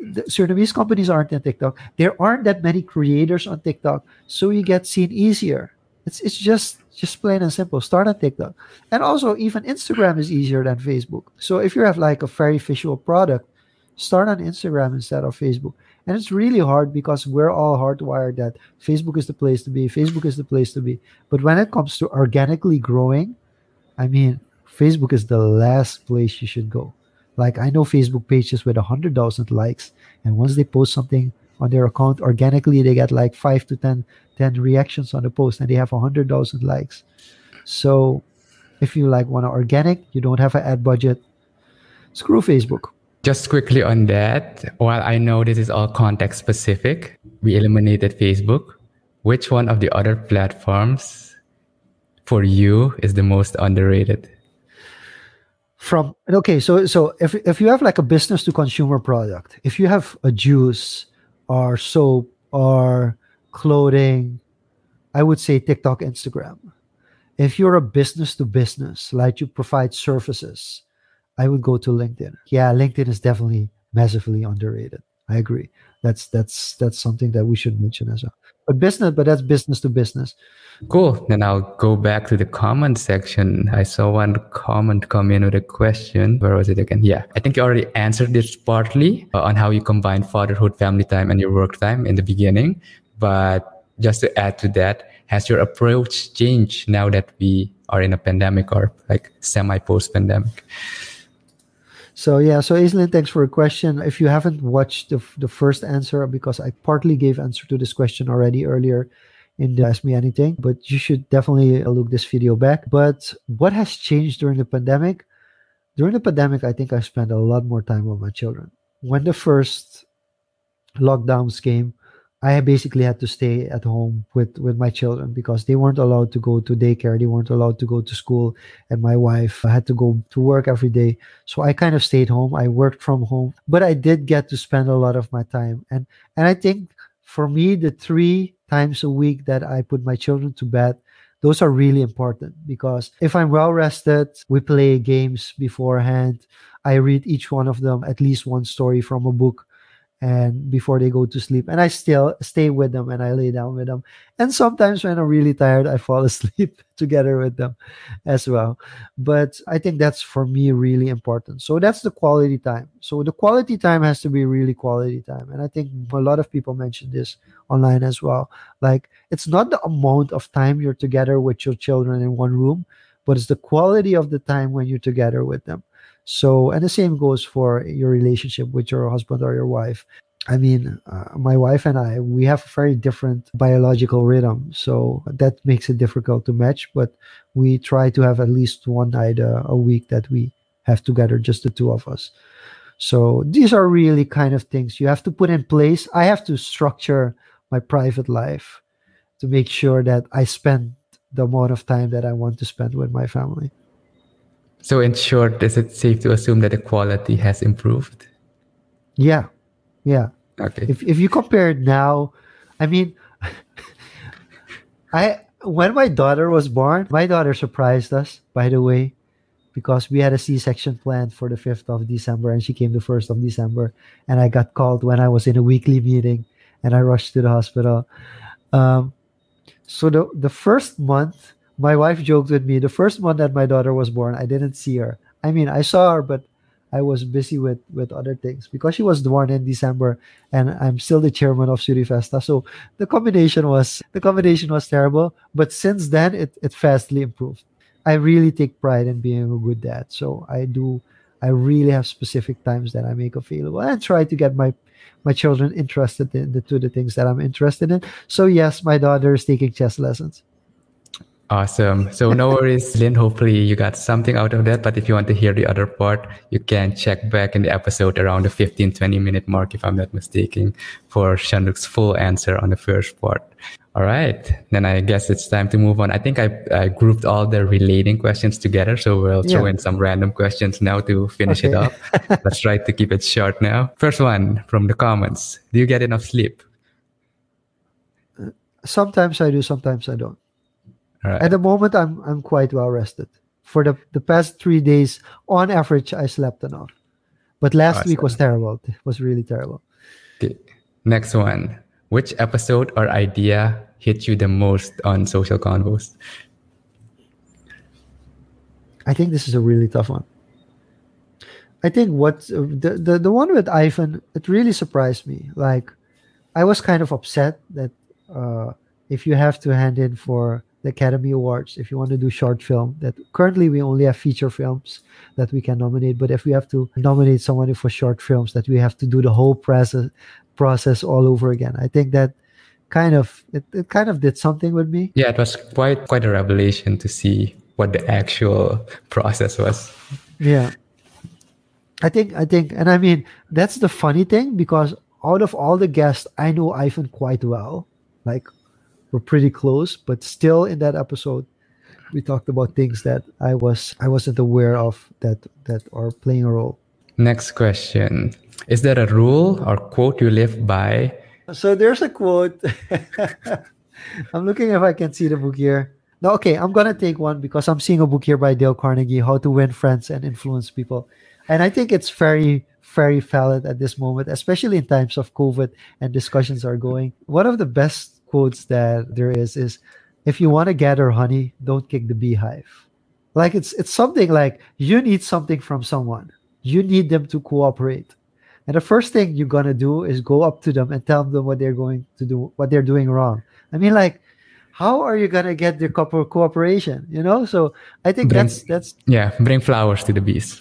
Speaker 1: The Surinamese companies aren't on TikTok. There aren't that many creators on TikTok, so you get seen easier. It's it's just just plain and simple. Start on TikTok, and also even Instagram is easier than Facebook. So if you have like a very visual product, start on Instagram instead of Facebook. And it's really hard because we're all hardwired that Facebook is the place to be. Facebook is the place to be. But when it comes to organically growing, I mean, Facebook is the last place you should go. Like I know Facebook pages with a hundred thousand likes, and once they post something on their account organically, they get like five to 10, 10 reactions on the post, and they have a hundred thousand likes. So, if you like want to organic, you don't have an ad budget. Screw Facebook.
Speaker 2: Just quickly on that, while I know this is all context specific, we eliminated Facebook. Which one of the other platforms for you is the most underrated?
Speaker 1: From okay, so so if if you have like a business to consumer product, if you have a juice or soap or clothing, I would say TikTok, Instagram. If you're a business to business, like you provide services, I would go to LinkedIn. Yeah, LinkedIn is definitely massively underrated. I agree. That's that's that's something that we should mention as well. But business, but that's business to business.
Speaker 2: Cool. Then I'll go back to the comment section. I saw one comment come in with a question. Where was it again? Yeah, I think you already answered this partly uh, on how you combine fatherhood, family time, and your work time in the beginning. But just to add to that, has your approach changed now that we are in a pandemic or like semi post pandemic?
Speaker 1: So yeah, so Aislinn, thanks for a question. If you haven't watched the, the first answer, because I partly gave answer to this question already earlier in the Ask Me Anything, but you should definitely look this video back. But what has changed during the pandemic? During the pandemic, I think I spent a lot more time with my children. When the first lockdowns came, I basically had to stay at home with with my children because they weren't allowed to go to daycare, they weren't allowed to go to school, and my wife had to go to work every day. So I kind of stayed home. I worked from home, but I did get to spend a lot of my time. And and I think for me, the three times a week that I put my children to bed, those are really important because if I'm well rested, we play games beforehand. I read each one of them at least one story from a book and before they go to sleep. And i still stay with them and i lay down with them. And sometimes when i'm really tired i fall asleep together with them as well. But i think that's for me really important. So that's the quality time. So the quality time has to be really quality time. And i think a lot of people mention this online as well. Like it's not the amount of time you're together with your children in one room but it's the quality of the time when you're together with them so, and the same goes for your relationship with your husband or your wife. I mean, uh, my wife and I, we have a very different biological rhythm. So that makes it difficult to match, but we try to have at least one night uh, a week that we have together, just the two of us. So these are really kind of things you have to put in place. I have to structure my private life to make sure that I spend the amount of time that I want to spend with my family.
Speaker 2: So, in short, is it safe to assume that the quality has improved?
Speaker 1: Yeah, yeah.
Speaker 2: Okay.
Speaker 1: If if you compare it now, I mean, I when my daughter was born, my daughter surprised us. By the way, because we had a C-section planned for the fifth of December, and she came the first of December, and I got called when I was in a weekly meeting, and I rushed to the hospital. Um, so the the first month my wife joked with me the first month that my daughter was born i didn't see her. I mean i saw her but i was busy with with other things because she was born in december and i'm still the chairman of surifesta so the combination was the combination was terrible but since then it, it vastly improved. I really take pride in being a good dad. So i do i really have specific times that i make available and try to get my my children interested in the to the things that i'm interested in. So yes my daughter is taking chess lessons
Speaker 2: Awesome. So no worries, Lynn. Hopefully you got something out of that. But if you want to hear the other part, you can check back in the episode around the 15, 20 minute mark, if I'm not mistaken, for Jean-Luc's full answer on the first part. All right. Then I guess it's time to move on. I think I, I grouped all the relating questions together. So we'll throw yeah. in some random questions now to finish okay. it up. Let's try to keep it short now. First one from the comments. Do you get enough sleep?
Speaker 1: Sometimes I do, sometimes I don't.
Speaker 2: Right.
Speaker 1: At the moment, I'm I'm quite well rested. For the the past three days, on average, I slept enough. But last week was terrible. It was really terrible.
Speaker 2: Okay. Next one. Which episode or idea hit you the most on social convos?
Speaker 1: I think this is a really tough one. I think what the, the the one with Ivan it really surprised me. Like I was kind of upset that uh, if you have to hand in for the Academy Awards, if you want to do short film, that currently we only have feature films that we can nominate. But if we have to nominate someone for short films, that we have to do the whole process process all over again. I think that kind of it, it kind of did something with me.
Speaker 2: Yeah, it was quite quite a revelation to see what the actual process was.
Speaker 1: Yeah. I think I think and I mean that's the funny thing because out of all the guests I know Ivan quite well. Like we're pretty close, but still in that episode we talked about things that I was I wasn't aware of that that are playing a role.
Speaker 2: Next question. Is there a rule or quote you live by?
Speaker 1: So there's a quote. I'm looking if I can see the book here. No, okay, I'm gonna take one because I'm seeing a book here by Dale Carnegie, How to Win Friends and Influence People. And I think it's very, very valid at this moment, especially in times of COVID and discussions are going. One of the best quotes that there is is if you want to gather honey, don't kick the beehive. Like it's it's something like you need something from someone. You need them to cooperate. And the first thing you're gonna do is go up to them and tell them what they're going to do, what they're doing wrong. I mean, like, how are you gonna get their co- cooperation? You know, so I think
Speaker 2: Bring-
Speaker 1: that's that's
Speaker 2: Yeah, bring flowers to the bees.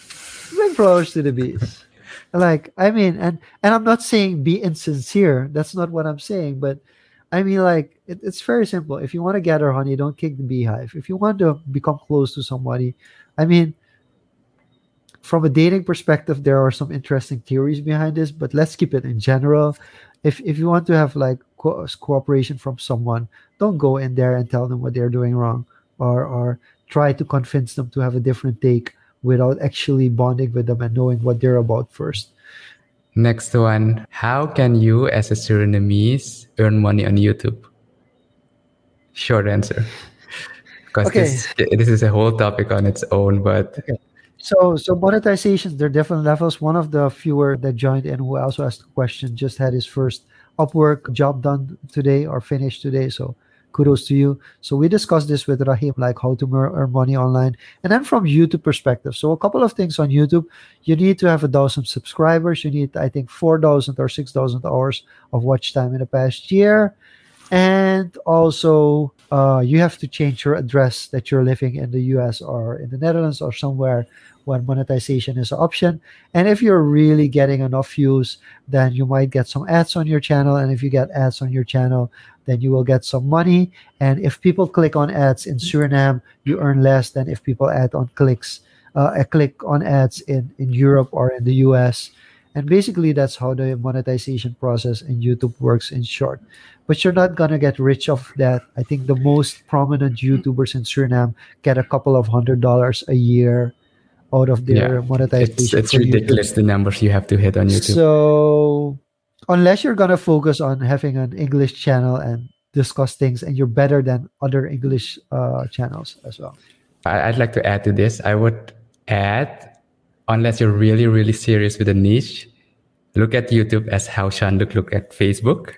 Speaker 1: bring flowers to the bees. like, I mean, and and I'm not saying be insincere. That's not what I'm saying, but I mean, like, it, it's very simple. If you want to gather honey, don't kick the beehive. If you want to become close to somebody, I mean, from a dating perspective, there are some interesting theories behind this, but let's keep it in general. If if you want to have like co- cooperation from someone, don't go in there and tell them what they're doing wrong, or or try to convince them to have a different take without actually bonding with them and knowing what they're about first.
Speaker 2: Next one. How can you, as a Surinamese, earn money on YouTube? Short answer. Because
Speaker 1: Okay.
Speaker 2: this, this is a whole topic on its own, but okay.
Speaker 1: So so monetizations, there are different levels. One of the fewer that joined and who also asked a question just had his first Upwork job done today or finished today. So kudos to you. So we discussed this with Rahim, like how to earn money online. And then from YouTube perspective. So a couple of things on YouTube. You need to have a thousand subscribers. You need, I think, 4,000 or 6,000 hours of watch time in the past year. And also, uh, you have to change your address that you're living in the US or in the Netherlands or somewhere when monetization is an option. And if you're really getting enough views, then you might get some ads on your channel. And if you get ads on your channel, then you will get some money. And if people click on ads in Suriname, you earn less than if people add on clicks, uh, a click on ads in, in Europe or in the US. And basically, that's how the monetization process in YouTube works in short. But you're not going to get rich off that. I think the most prominent YouTubers in Suriname get a couple of hundred dollars a year out of their
Speaker 2: Yeah,
Speaker 1: monetization.
Speaker 2: it's, it's
Speaker 1: for YouTube.
Speaker 2: ridiculous the numbers you have to hit on YouTube.
Speaker 1: So, unless you're gonna focus on having an English channel and discuss things, and you're better than other English uh, channels as well.
Speaker 2: I'd like to add to this. I would add, unless you're really, really serious with a niche, look at YouTube as how Jean-Luc look at Facebook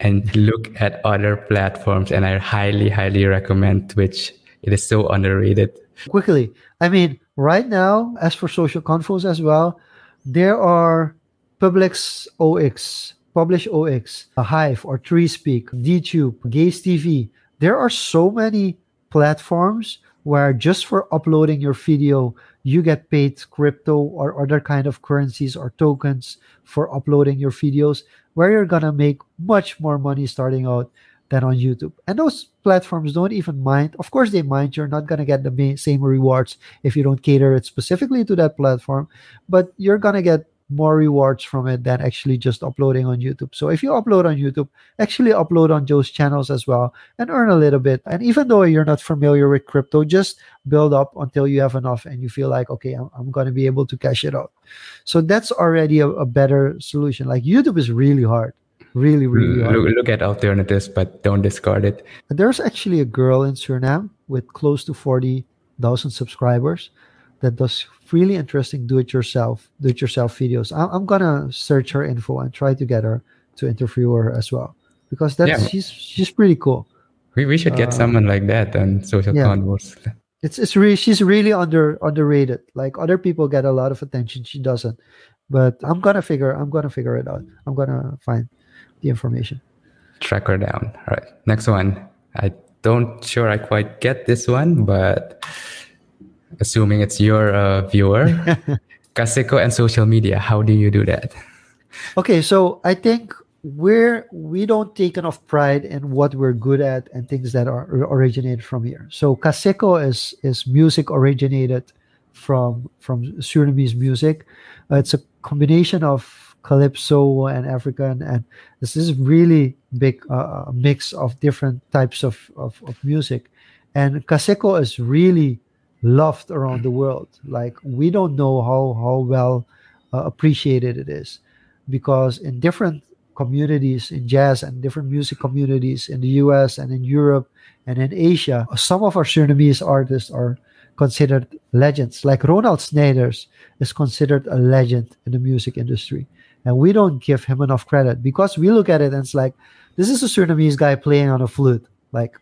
Speaker 2: and look at other platforms. And I highly, highly recommend Twitch. It is so underrated.
Speaker 1: Quickly, I mean, right now, as for social confos as well, there are Publix OX, Publish OX, Hive or 3Speak, DTube, Gaze TV. There are so many platforms where just for uploading your video, you get paid crypto or other kind of currencies or tokens for uploading your videos, where you're gonna make much more money starting out than on YouTube. And those platforms don't even mind. Of course, they mind. You're not to get the same rewards if you don't cater it specifically to that platform, but you're to get more rewards from it than actually just uploading on YouTube. So if you upload on YouTube, actually upload on Joe's channels as well and earn a little bit. And even though you're not familiar with crypto, just build up until you have enough and you feel like, okay, I'm, I'm going to be able to cash it out. So that's already a, a better solution. Like YouTube is really hard really, really hard.
Speaker 2: Look, look at alternatives, but don't discard it.
Speaker 1: There's actually a girl in Suriname with close to 40,000 subscribers that does really interesting do-it-yourself do-it-yourself videos. I'm, I'm gonna search her info and try to get her to interview her as well because that's yeah. she's she's pretty cool.
Speaker 2: We, we should get uh, someone like that on social yeah. convos.
Speaker 1: It's it's really she's really under underrated. Like other people get a lot of attention, she doesn't. But I'm gonna figure I'm gonna figure it out. I'm gonna find the information.
Speaker 2: Track her down. All right. Next one. I don't sure I quite get this one, but assuming it's your uh, viewer, Kaseko and social media. How do you do that?
Speaker 1: Okay, so I think we're we don't take enough pride in what we're good at and things that are originated from here. So Kaseko is is music originated from from Surinamese music. Uh, it's a combination of calypso and African, and this is really big uh, mix of different types of, of, of music. And Kaseko is really loved around the world. Like we don't know how how well uh, appreciated it is, because in different communities in jazz and different music communities in the U.S. and in Europe and in Asia, some of our Surinamese artists are considered legends. Like Ronald Snijders is considered a legend in the music industry, and we don't give him enough credit because we look at it and it's like this is a Surinamese guy playing on a flute. Like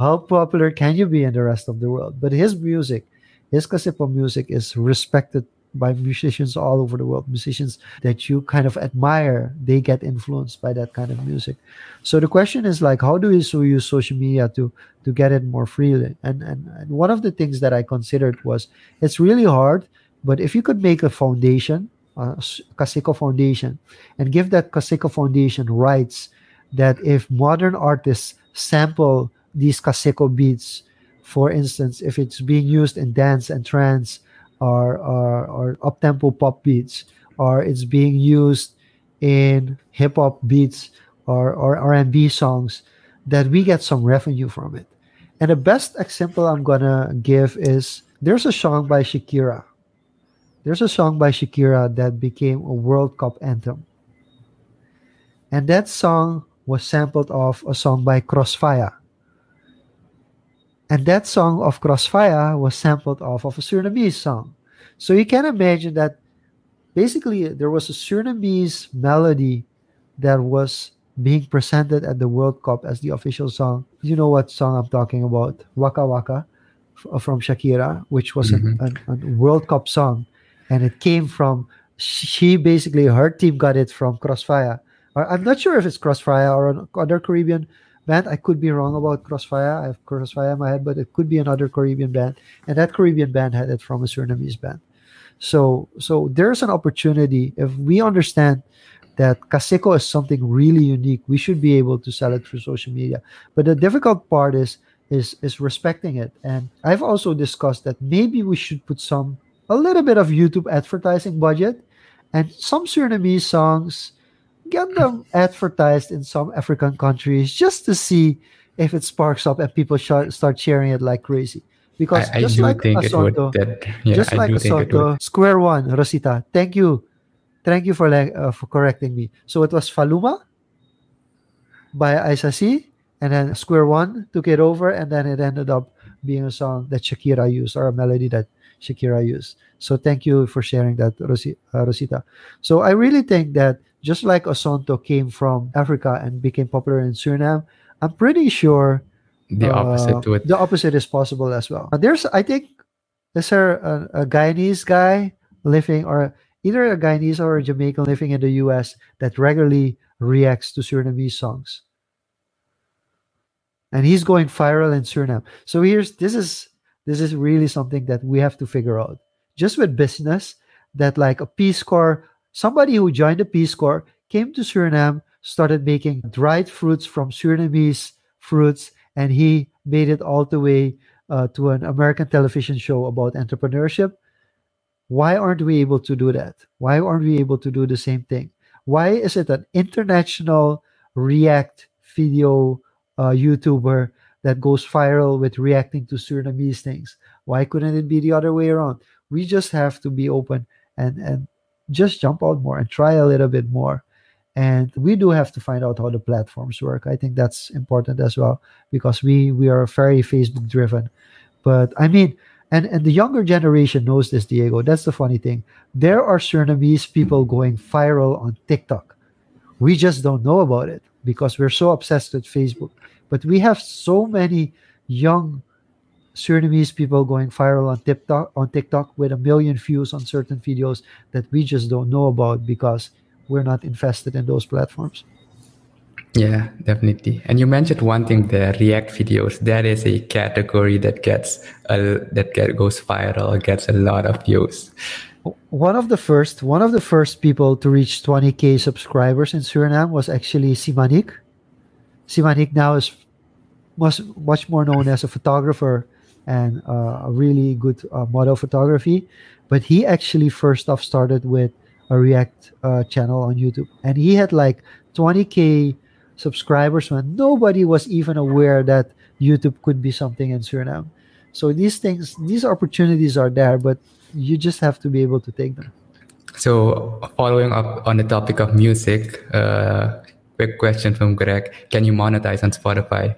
Speaker 1: how popular can you be in the rest of the world? But his music, his Kaseko music is respected by musicians all over the world. Musicians that you kind of admire, they get influenced by that kind of music. So the question is like, how do so use social media to to get it more freely? And, and and one of the things that I considered was it's really hard, but if you could make a foundation, a Kaseko Foundation, and give that Kaseko Foundation rights that if modern artists sample these Kaseko beats, for instance, if it's being used in dance and trance or, or, or up-tempo pop beats, or it's being used in hip-hop beats or, or R&B songs, that we get some revenue from it. And the best example I'm gonna give is there's a song by Shakira. There's a song by Shakira that became a World Cup anthem. And that song was sampled off a song by Crossfire. And that song of Crossfire was sampled off of a Surinamese song. So you can imagine that basically there was a Surinamese melody that was being presented at the World Cup as the official song. You know what song I'm talking about? Waka Waka from Shakira, which was mm-hmm. a, a, a World Cup song. And it came from, she basically, her team got it from Crossfire. I'm not sure if it's Crossfire or another Caribbean band. I could be wrong about Crossfire. I have Crossfire in my head, but it could be another Caribbean band. And that Caribbean band had it from a Surinamese band. So so there's an opportunity if we understand that Kaseko is something really unique. We should be able to sell it through social media. But the difficult part is is is respecting it. And I've also discussed that maybe we should put some a little bit of YouTube advertising budget and some Surinamese songs get them advertised in some African countries just to see if it sparks up and people sh- start sharing it like crazy. Because I, just I like Azonto, that, yeah, just I like Azonto, Square One, Rosita, thank you. Thank you for uh, for correcting me. So it was Faluma by C, and then Square One took it over, and then it ended up being a song that Shakira used or a melody that Shakira used. So thank you for sharing that, uh, Rosita. So I really think that just like Azonto came from Africa and became popular in Suriname, I'm pretty sure
Speaker 2: the uh, opposite to it.
Speaker 1: The opposite is possible as well. But there's, I think, is there a, a Guyanese guy living, or either a Guyanese or a Jamaican living in the U.S. that regularly reacts to Surinamese songs, and he's going viral in Suriname. So here's this is this is really something that we have to figure out. Just with business, that like a Peace Corps Somebody who joined the Peace Corps came to Suriname, started making dried fruits from Surinamese fruits, and he made it all the way uh, to an American television show about entrepreneurship. Why aren't we able to do that? Why aren't we able to do the same thing? Why is it an international React video uh, YouTuber that goes viral with reacting to Surinamese things? Why couldn't it be the other way around? We just have to be open and and just jump out more and try a little bit more. And we do have to find out how the platforms work. I think that's important as well because we we are very facebook driven. But i mean and and the younger generation knows this diego. That's the funny thing. There are surinamese people going viral on tiktok. We just don't know about it because we're so obsessed with facebook but we have so many young Surinamese people going viral on TikTok on TikTok with a million views on certain videos that we just don't know about because we're not invested in those platforms.
Speaker 2: Yeah, definitely. And you mentioned one thing the React videos. That is a category that gets a, that get, goes viral, gets a lot of views.
Speaker 1: One of the first one of the first people to reach 20k subscribers in Suriname was actually Simanik. Simanik now is much much more known as a photographer and uh, a really good uh, model photography. But he actually first off started with a React uh, channel on YouTube, and he had like 20k subscribers when nobody was even aware that YouTube could be something in Suriname. So these things, these opportunities are there, but you just have to be able to take them.
Speaker 2: So following up on the topic of music, uh, quick question from Greg: Can you monetize on Spotify?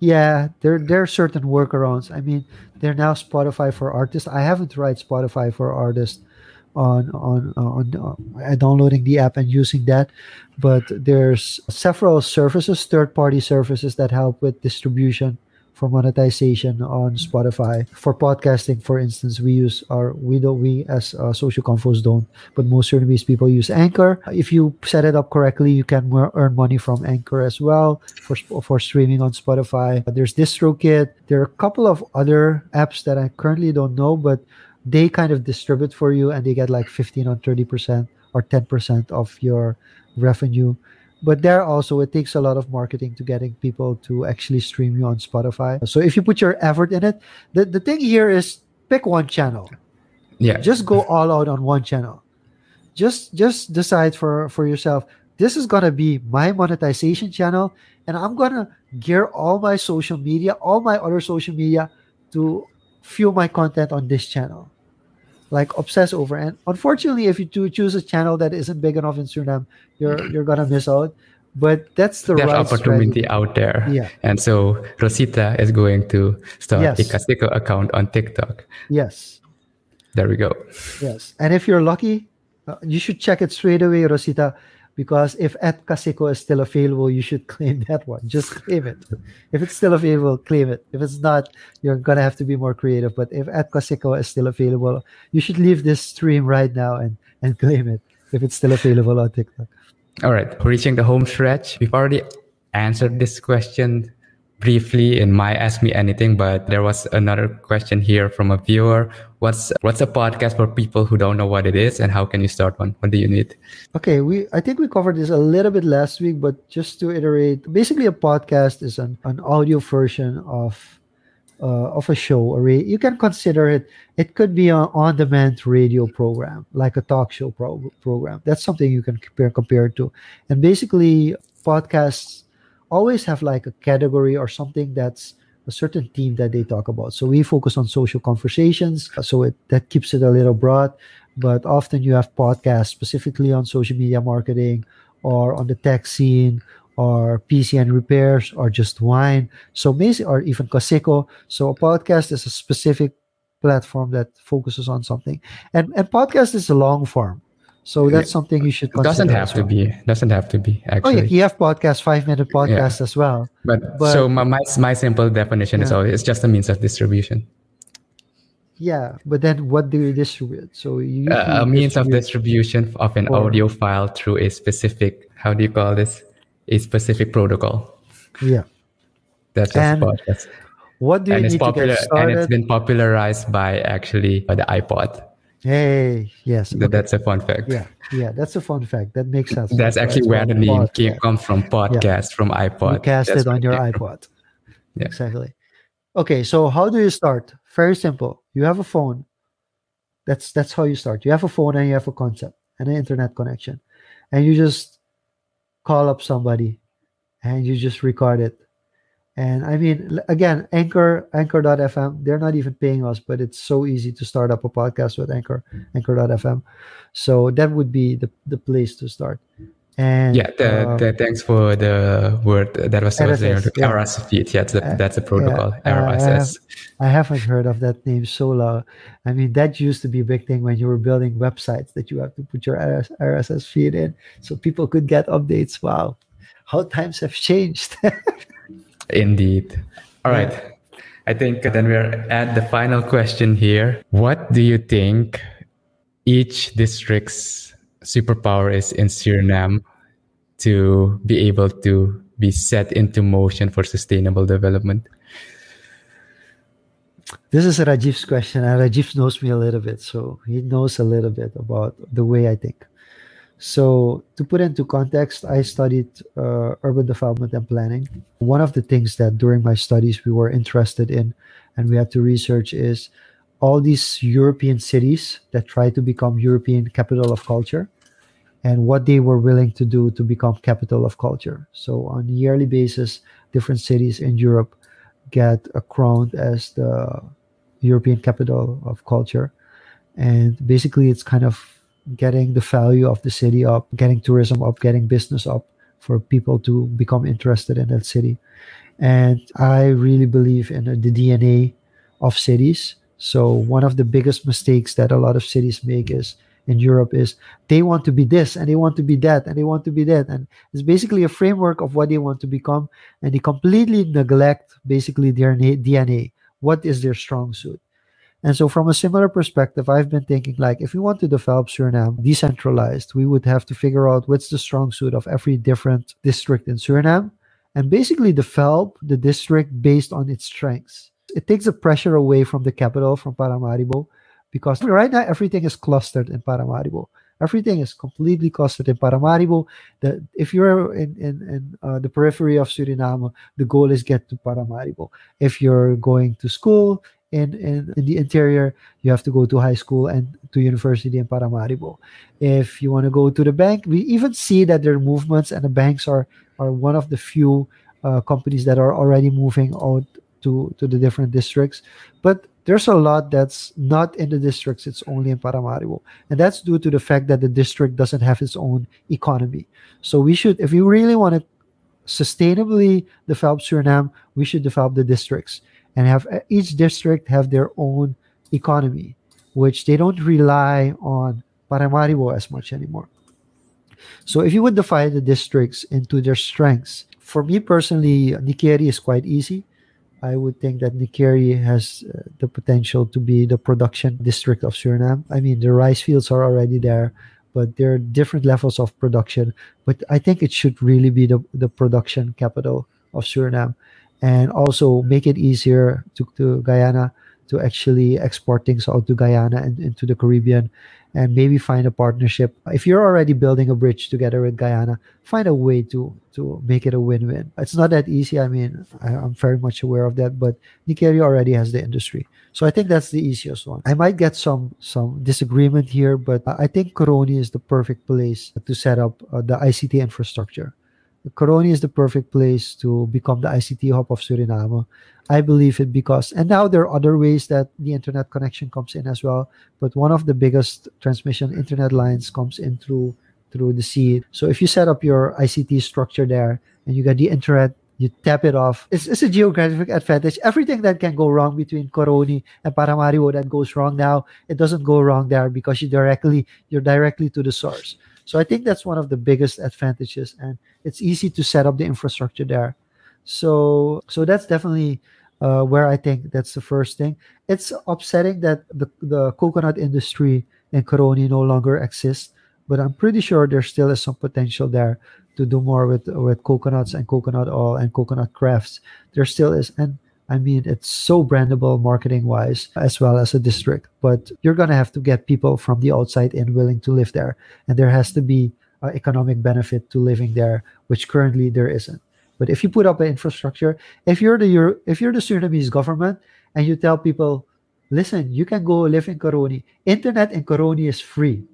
Speaker 1: Yeah, there there are certain workarounds. I mean, they're now Spotify for artists. I haven't tried Spotify for artists on on on, on uh, downloading the app and using that but there's several services third party services that help with distribution for monetization on Spotify. For podcasting, for instance, we use our we don't we as uh, social confos don't, but most Surinamese people use Anchor. If you set it up correctly, you can earn money from Anchor as well for for streaming on Spotify. There's DistroKid. There are a couple of other apps that I currently don't know, but they kind of distribute for you and they get like 15 or 30 percent or 10 percent of your revenue but there also it takes a lot of marketing to getting people to actually stream you on spotify. So if you put your effort in it the, the thing here is pick one channel.
Speaker 2: Yeah.
Speaker 1: Just go all out on one channel. Just just decide for for yourself this is gonna be my monetization channel and i'm gonna gear all my social media all my other social media to fuel my content on this channel like obsess over. And unfortunately, if you do choose a channel that isn't big enough in Suriname, you're you're gonna miss out. But that's the
Speaker 2: There's
Speaker 1: right
Speaker 2: opportunity
Speaker 1: strategy.
Speaker 2: out there.
Speaker 1: Yeah.
Speaker 2: And so Rosita is going to start
Speaker 1: Yes.
Speaker 2: a Kaseko account on TikTok.
Speaker 1: Yes,
Speaker 2: There we go.
Speaker 1: yes. And if you're lucky, uh, you should check it straight away, Rosita, because if at Kaseko is still available, you should claim that one. Just claim it. If it's still available, claim it. If it's not, you're gonna have to be more creative. But if at Kaseko is still available, you should leave this stream right now and and claim it if it's still available on TikTok.
Speaker 2: All right, reaching the home stretch. We've already answered this question briefly in my Ask Me Anything, but there was another question here from a viewer. What's what's a podcast for people who don't know what it is, and how can you start one? What do you need?
Speaker 1: Okay, we I think we covered this a little bit last week, but just to iterate, basically a podcast is an, an audio version of uh, of a show. Ra- you can consider it. It could be an on-demand radio program, like a talk show pro- program. That's something you can compare compare to. And basically, podcasts always have like a category or something that's a certain theme that they talk about. So we focus on social conversations. Uh, so it that keeps it a little broad. But often you have podcasts specifically on social media marketing or on the tech scene or PC and repairs or just wine. So basically, or even Kaseko. So a podcast is a specific platform that focuses on something. And and podcast is a long form. So that's something you should consider.
Speaker 2: It doesn't have
Speaker 1: as
Speaker 2: to be. Doesn't have to be Actually.
Speaker 1: Oh yeah, you have podcast, five minute podcast as well.
Speaker 2: But,
Speaker 1: But-
Speaker 2: so my, my my simple definition is
Speaker 1: Yeah.
Speaker 2: always it's just a means of distribution.
Speaker 1: Yeah, but then what do you distribute? So you
Speaker 2: Uh, a means of distribution of an
Speaker 1: Or-
Speaker 2: audio file through a specific how do you call this? A specific protocol.
Speaker 1: Yeah.
Speaker 2: That's just
Speaker 1: And
Speaker 2: podcast.
Speaker 1: What do you
Speaker 2: And it's
Speaker 1: need to
Speaker 2: popular
Speaker 1: get
Speaker 2: and it's
Speaker 1: started?
Speaker 2: been popularized by actually by the iPod.
Speaker 1: Hey, yes.
Speaker 2: That-
Speaker 1: okay.
Speaker 2: That's a fun fact.
Speaker 1: Yeah, yeah, that's a fun fact. That makes sense.
Speaker 2: That's actually
Speaker 1: it's
Speaker 2: where the name
Speaker 1: pod,
Speaker 2: came
Speaker 1: yeah.
Speaker 2: comes from podcast from iPod.
Speaker 1: You cast
Speaker 2: That's
Speaker 1: it on your iPod.
Speaker 2: Yeah.
Speaker 1: Exactly. Okay, so how do you start? Very simple. You have a phone. That's that's how you start. You have a phone and you have a concept and an internet connection, and you just call up somebody, and you just record it. And I mean, again, Anchor, Anchor.fm, they're not even paying us, but it's so easy to start up a podcast with Anchor, Anchor.fm. So that would be the, the place to start. And
Speaker 2: yeah, the,
Speaker 1: um,
Speaker 2: the, thanks for the word that was there.
Speaker 1: RSS, yeah.
Speaker 2: RSS feed. Yeah, that's the,
Speaker 1: Uh,
Speaker 2: that's the protocol.
Speaker 1: yeah, uh, I have-
Speaker 2: RSS.
Speaker 1: I haven't heard of that name so long. I mean, that used to be a big thing when you were building websites that you have to put your RSS feed in so people could get updates. Wow, how times have changed.
Speaker 2: Indeed. All right. I think then we're at the final question here. What do you think each district's superpower is in Suriname to be able to be set into motion for sustainable development?
Speaker 1: this is Rajiv's question, and Rajiv knows me a little bit, so he knows a little bit about the way I think. So, to put into context, I studied uh, urban development and planning. One of the things that during my studies we were interested in and we had to research is all these European cities that try to become European capital of culture and what they were willing to do to become capital of culture. So, on a yearly basis, different cities in Europe get uh, crowned as the European capital of culture. And basically, it's kind of getting the value of the city up, getting tourism up, getting business up for people to become interested in that city. And I really believe in uh, the DNA of cities. So, one of the biggest mistakes that a lot of cities make is in Europe is they want to be this and they want to be that and they want to be that. And it's basically a framework of what they want to become. And they completely neglect basically their DNA. What is their strong suit? And so, from a similar perspective, I've been thinking like if we want to develop Suriname decentralized, we would have to figure out what's the strong suit of every different district in Suriname and basically develop the district based on its strengths. It takes the pressure away from the capital, from Paramaribo, because right now everything is clustered in Paramaribo. Everything is completely clustered in Paramaribo. The, if you're in, in, in uh, the periphery of Suriname, the goal is get to Paramaribo. If you're going to school, in, in, in the interior, you have to go to high school and to university in Paramaribo. If you want to go to the bank, we even see that there are movements, and the banks are are one of the few uh, companies that are already moving out to to the different districts. But there's a lot that's not in the districts; it's only in Paramaribo, and that's due to the fact that the district doesn't have its own economy. So we should, if we really want to sustainably develop Suriname, we should develop the districts and have each district have their own economy, which they don't rely on Paramaribo as much anymore. So if you would divide the districts into their strengths, for me personally, Nickerie is quite easy. I would think that Nickerie has uh, the potential to be the production district of Suriname. I mean, the rice fields are already there, but there are different levels of production. But I think it should really be the, the production capital of Suriname and also make it easier to, to Guyana to actually export things out to Guyana and into the Caribbean and maybe find a partnership. If you're already building a bridge together with Guyana, find a way to to make it a win-win. It's not that easy. I mean, I, am very much aware of that, but Nickerie already has the industry. So I think that's the easiest one. I might get some some disagreement here, but I think Coronie is the perfect place to set up uh, the ICT infrastructure. Coronie is the perfect place to become the ICT hub of Suriname. I believe it because, and now there are other ways that the internet connection comes in as well. But one of the biggest transmission internet lines comes in through through the sea. So if you set up your ICT structure there and you get the internet, you tap it off. It's, it's a geographic advantage. Everything that can go wrong between Coronie and Paramaribo that goes wrong now, it doesn't go wrong there because you directly you're directly to the source. So I think that's one of the biggest advantages, and it's easy to set up the infrastructure there. So so that's definitely uh, where I think that's the first thing. It's upsetting that the the coconut industry in Coronie no longer exists, but I'm pretty sure there still is some potential there to do more with with coconuts and coconut oil and coconut crafts. There still is, and I mean, it's so brandable marketing wise as well as a district. But you're going to have to get people from the outside in willing to live there. And there has to be uh, economic benefit to living there, which currently there isn't. But if you put up an infrastructure, if you're the Euro- if you're the Surinamese government and you tell people, listen, you can go live in Coronie. Internet in Coronie is free.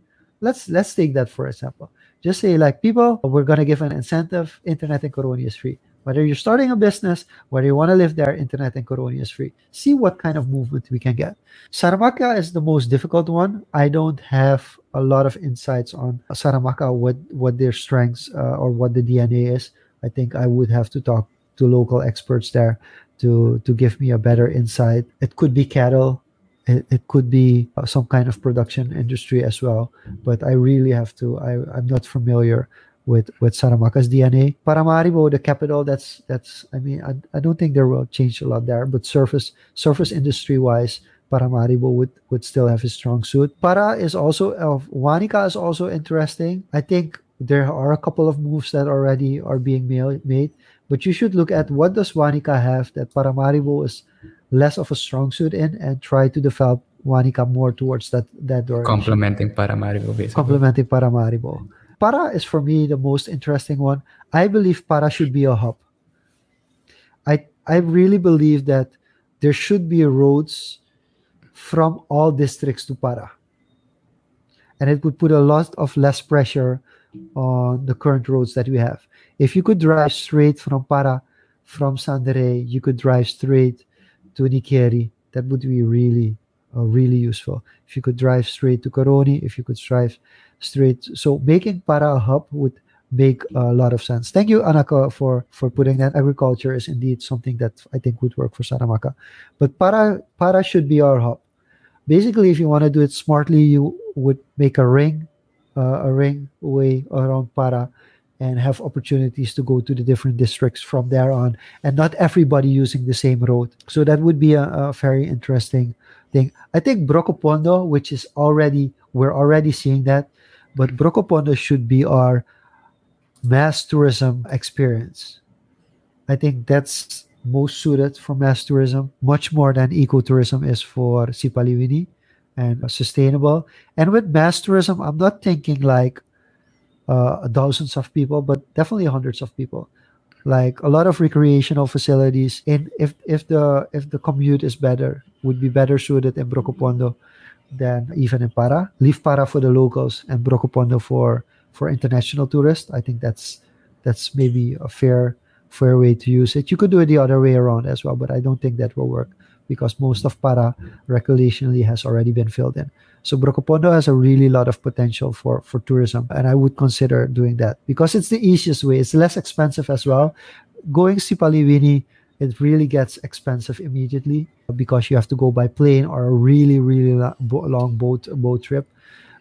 Speaker 1: Let's let's take that for example. Just say like people, we're gonna give an incentive. Internet in Coronie is free. Whether you're starting a business, whether you want to live there, internet and Coronie is free. See what kind of movement we can get. Saramacca is the most difficult one. I don't have a lot of insights on Saramacca, what, what their strengths uh, or what the DNA is. I think I would have to talk to local experts there to, to give me a better insight. It could be cattle, it, it could be uh, some kind of production industry as well, but I really have to, I, I'm not familiar with with Saramacca's DNA. Paramaribo, the capital, that's that's. I mean, I, I don't think there will change a lot there. But surface surface industry wise, Paramaribo would would still have his strong suit. Para is also of uh, Wanica is also interesting. I think there are a couple of moves that already are being made, but you should look at what does Wanica have that Paramaribo is less of a strong suit in, and try to develop Wanica more towards that that direction.
Speaker 2: Complementing Paramaribo, basically.
Speaker 1: Complementing Paramaribo. Para is for me the most interesting one. I believe Para should be a hub. I I really believe that there should be roads from all districts to Para. And it would put a lot of less pressure on the current roads that we have. If you could drive straight from Para, from Zanderij, you could drive straight to Nickerie. That would be really, uh, really useful. If you could drive straight to Coronie, if you could drive straight. So making para a hub would make a lot of sense. Thank you, Anaka, for for putting that. Agriculture is indeed something that I think would work for Saramacca. But para para should be our hub. Basically, if you want to do it smartly, you would make a ring, uh, a ring way around para, and have opportunities to go to the different districts from there on, and not everybody using the same road. So that would be a, a very interesting thing. I think Brokopondo, which is already we're already seeing that but Brokopondo should be our mass tourism experience. I think that's most suited for mass tourism, much more than ecotourism is for Sipaliwini and sustainable. And with mass tourism, I'm not thinking like uh, thousands of people, but definitely hundreds of people. Like a lot of recreational facilities in if if the if the commute is better, would be better suited in Brokopondo than even in Para. Leave Para for the locals and Brokopondo for for international tourists. I think that's that's maybe a fair fair way to use it. You could do it the other way around as well, but I don't think that will work because most of Para recreationally has already been filled in. So Brokopondo has a really lot of potential for for tourism, and I would consider doing that because it's the easiest way. It's less expensive as well. Going Sipaliwini it really gets expensive immediately because you have to go by plane or a really really long boat boat trip.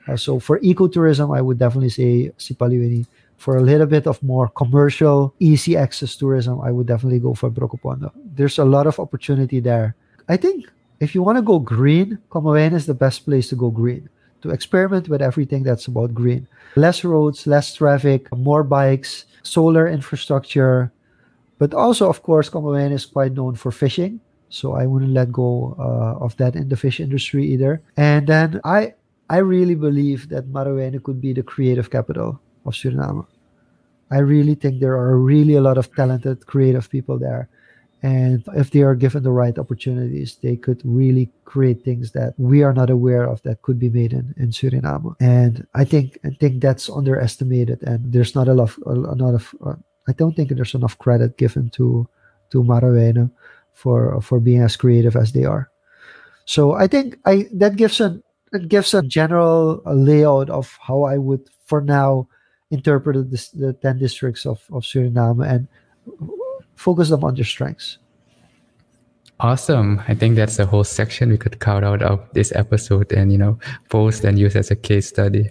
Speaker 1: Uh, so for ecotourism, I would definitely say Sipaliwini. For a little bit of more commercial, easy access tourism, I would definitely go for Brokopondo. There's a lot of opportunity there. I think if you want to go green, Commewijne is the best place to go green to experiment with everything that's about green. Less roads, less traffic, more bikes, solar infrastructure, but also, of course, Commewijne is quite known for fishing. So I wouldn't let go uh, of that in the fish industry either. And then I I really believe that Marowijne could be the creative capital of Suriname. I really think there are really a lot of talented, creative people there. And if they are given the right opportunities, they could really create things that we are not aware of that could be made in, in Suriname. And I think I think that's underestimated. And there's not a lot, a lot of uh, I don't think there's enough credit given to to Marowijne for for being as creative as they are. So I think I that gives a it gives a general layout of how I would for now interpret this, the 10 districts of, of Suriname and focus them on their strengths.
Speaker 2: Awesome. I think that's a whole section we could cut out of this episode and, you know, post and use as a case study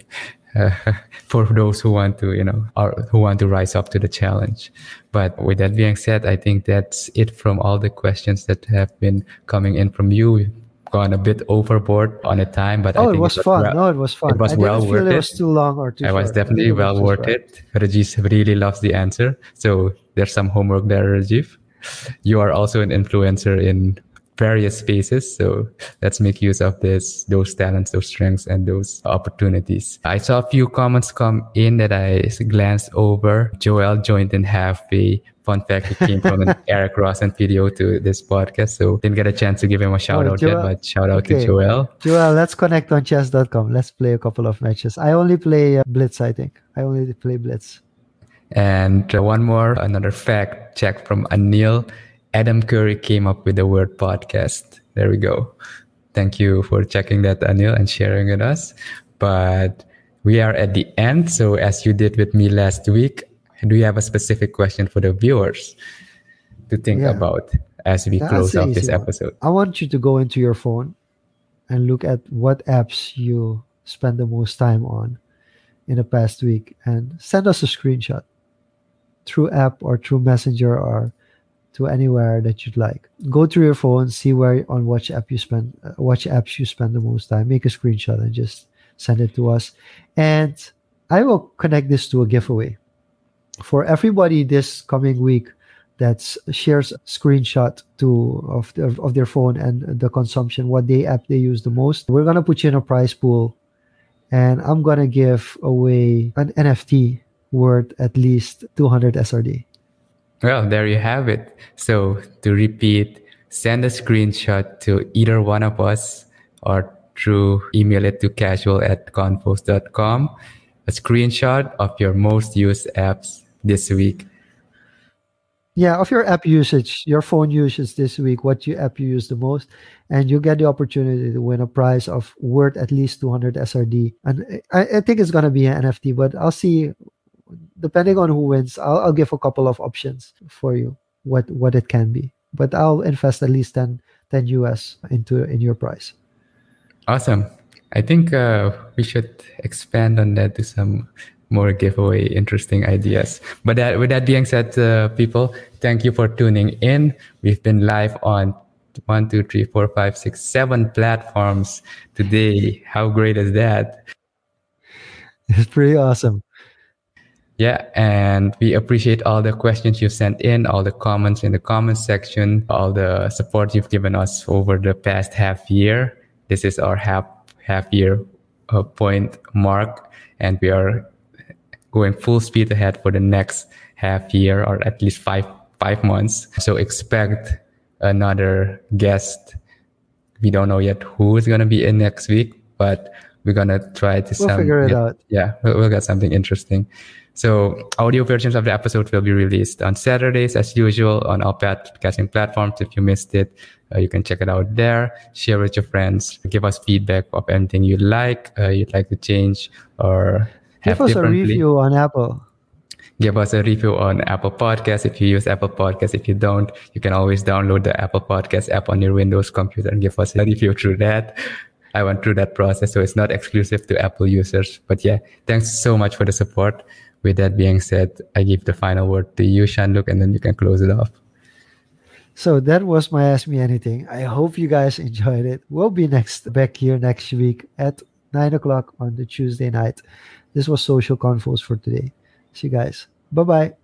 Speaker 2: for those who want to, you know, or who want to rise up to the challenge. But with that being said, I think that's it from all the questions that have been coming in from you. We've gone a bit overboard on the time, but
Speaker 1: oh,
Speaker 2: I think
Speaker 1: it was, it was fun.
Speaker 2: Well,
Speaker 1: no, it was fun.
Speaker 2: It was
Speaker 1: I
Speaker 2: well
Speaker 1: didn't
Speaker 2: worth it.
Speaker 1: it was too long or too
Speaker 2: It was definitely
Speaker 1: it
Speaker 2: well worth it. Rajiv really loves the answer. So there's some homework there, Rajiv. You are also an influencer in various spaces. So let's make use of this, those talents, those strengths, and those opportunities. I saw a few comments come in that I glanced over. Joel joined in a fun fact. It came from an Eric Ross and video to this podcast. So didn't get a chance to give him a shout
Speaker 1: Oh,
Speaker 2: out yet, but shout out
Speaker 1: okay.
Speaker 2: to Joel.
Speaker 1: Joel, let's connect on chess.com. Let's play a couple of matches. I only play uh, Blitz, I think. I only play Blitz.
Speaker 2: And uh, one more, another fact check from Anil. Adam Curry came up with the word podcast. There we go. Thank you for checking that, Anil, and sharing with us. But we are at the end. So, as you did with me last week, do you have a specific question for the viewers to think yeah. about as we That's close off this episode?
Speaker 1: I want you to go into your phone and look at what apps you spend the most time on in the past week and send us a screenshot through app or through messenger or to anywhere that you'd like. Go through your phone, see where on which app you spend, uh, which apps you spend the most time. Make a screenshot and just send it to us. And I will connect this to a giveaway for everybody this coming week that shares a screenshot to of, of their phone and the consumption, what they app they use the most. We're gonna put you in a prize pool, and I'm gonna give away an NFT worth at least 200 SRD.
Speaker 2: Well, there you have it. So to repeat, send a screenshot to either one of us or through email it to casual at confoes.com. A screenshot of your most used apps this week.
Speaker 1: Yeah, of your app usage, your phone usage this week, what you app you use the most, and you get the opportunity to win a prize of worth at least 200 SRD. And I, I think it's gonna be an NFT, but I'll see depending on who wins, I'll, I'll give a couple of options for you what what it can be. But I'll invest at least 10, 10 US into in your price.
Speaker 2: Awesome. I think uh, we should expand on that to some more giveaway interesting ideas. But that, with that being said, uh, people, thank you for tuning in. We've been live on one, two, three, four, five, six, seven platforms today. How great is that?
Speaker 1: It's pretty awesome.
Speaker 2: Yeah, and we appreciate all the questions you sent in, all the comments in the comments section, all the support you've given us over the past half year. This is our half half year uh, point mark, and we are going full speed ahead for the next half year or at least five five months. So expect another guest. We don't know yet who is gonna be in next week, but we're gonna try to
Speaker 1: we'll some, figure it
Speaker 2: get,
Speaker 1: out.
Speaker 2: Yeah, we'll, we'll get something interesting. So audio versions of the episode will be released on Saturdays as usual on all podcasting platforms. If you missed it, uh, you can check it out there. Share with your friends. Give us feedback of anything you like, uh, you'd like to change or
Speaker 1: have Give us a review on Apple.
Speaker 2: Give us a review on Apple Podcast. If you use Apple Podcast, if you don't, you can always download the Apple Podcast app on your Windows computer and give us a review through that. I went through that process, so it's not exclusive to Apple users. But yeah, thanks so much for the support with that being said, I give the final word to you, Jean-Luc, and then you can close it off.
Speaker 1: So that was my Ask Me Anything. I hope you guys enjoyed it. We'll be next back here next week at nine o'clock on the Tuesday night. This was Social Confoes for today. See you guys. Bye bye.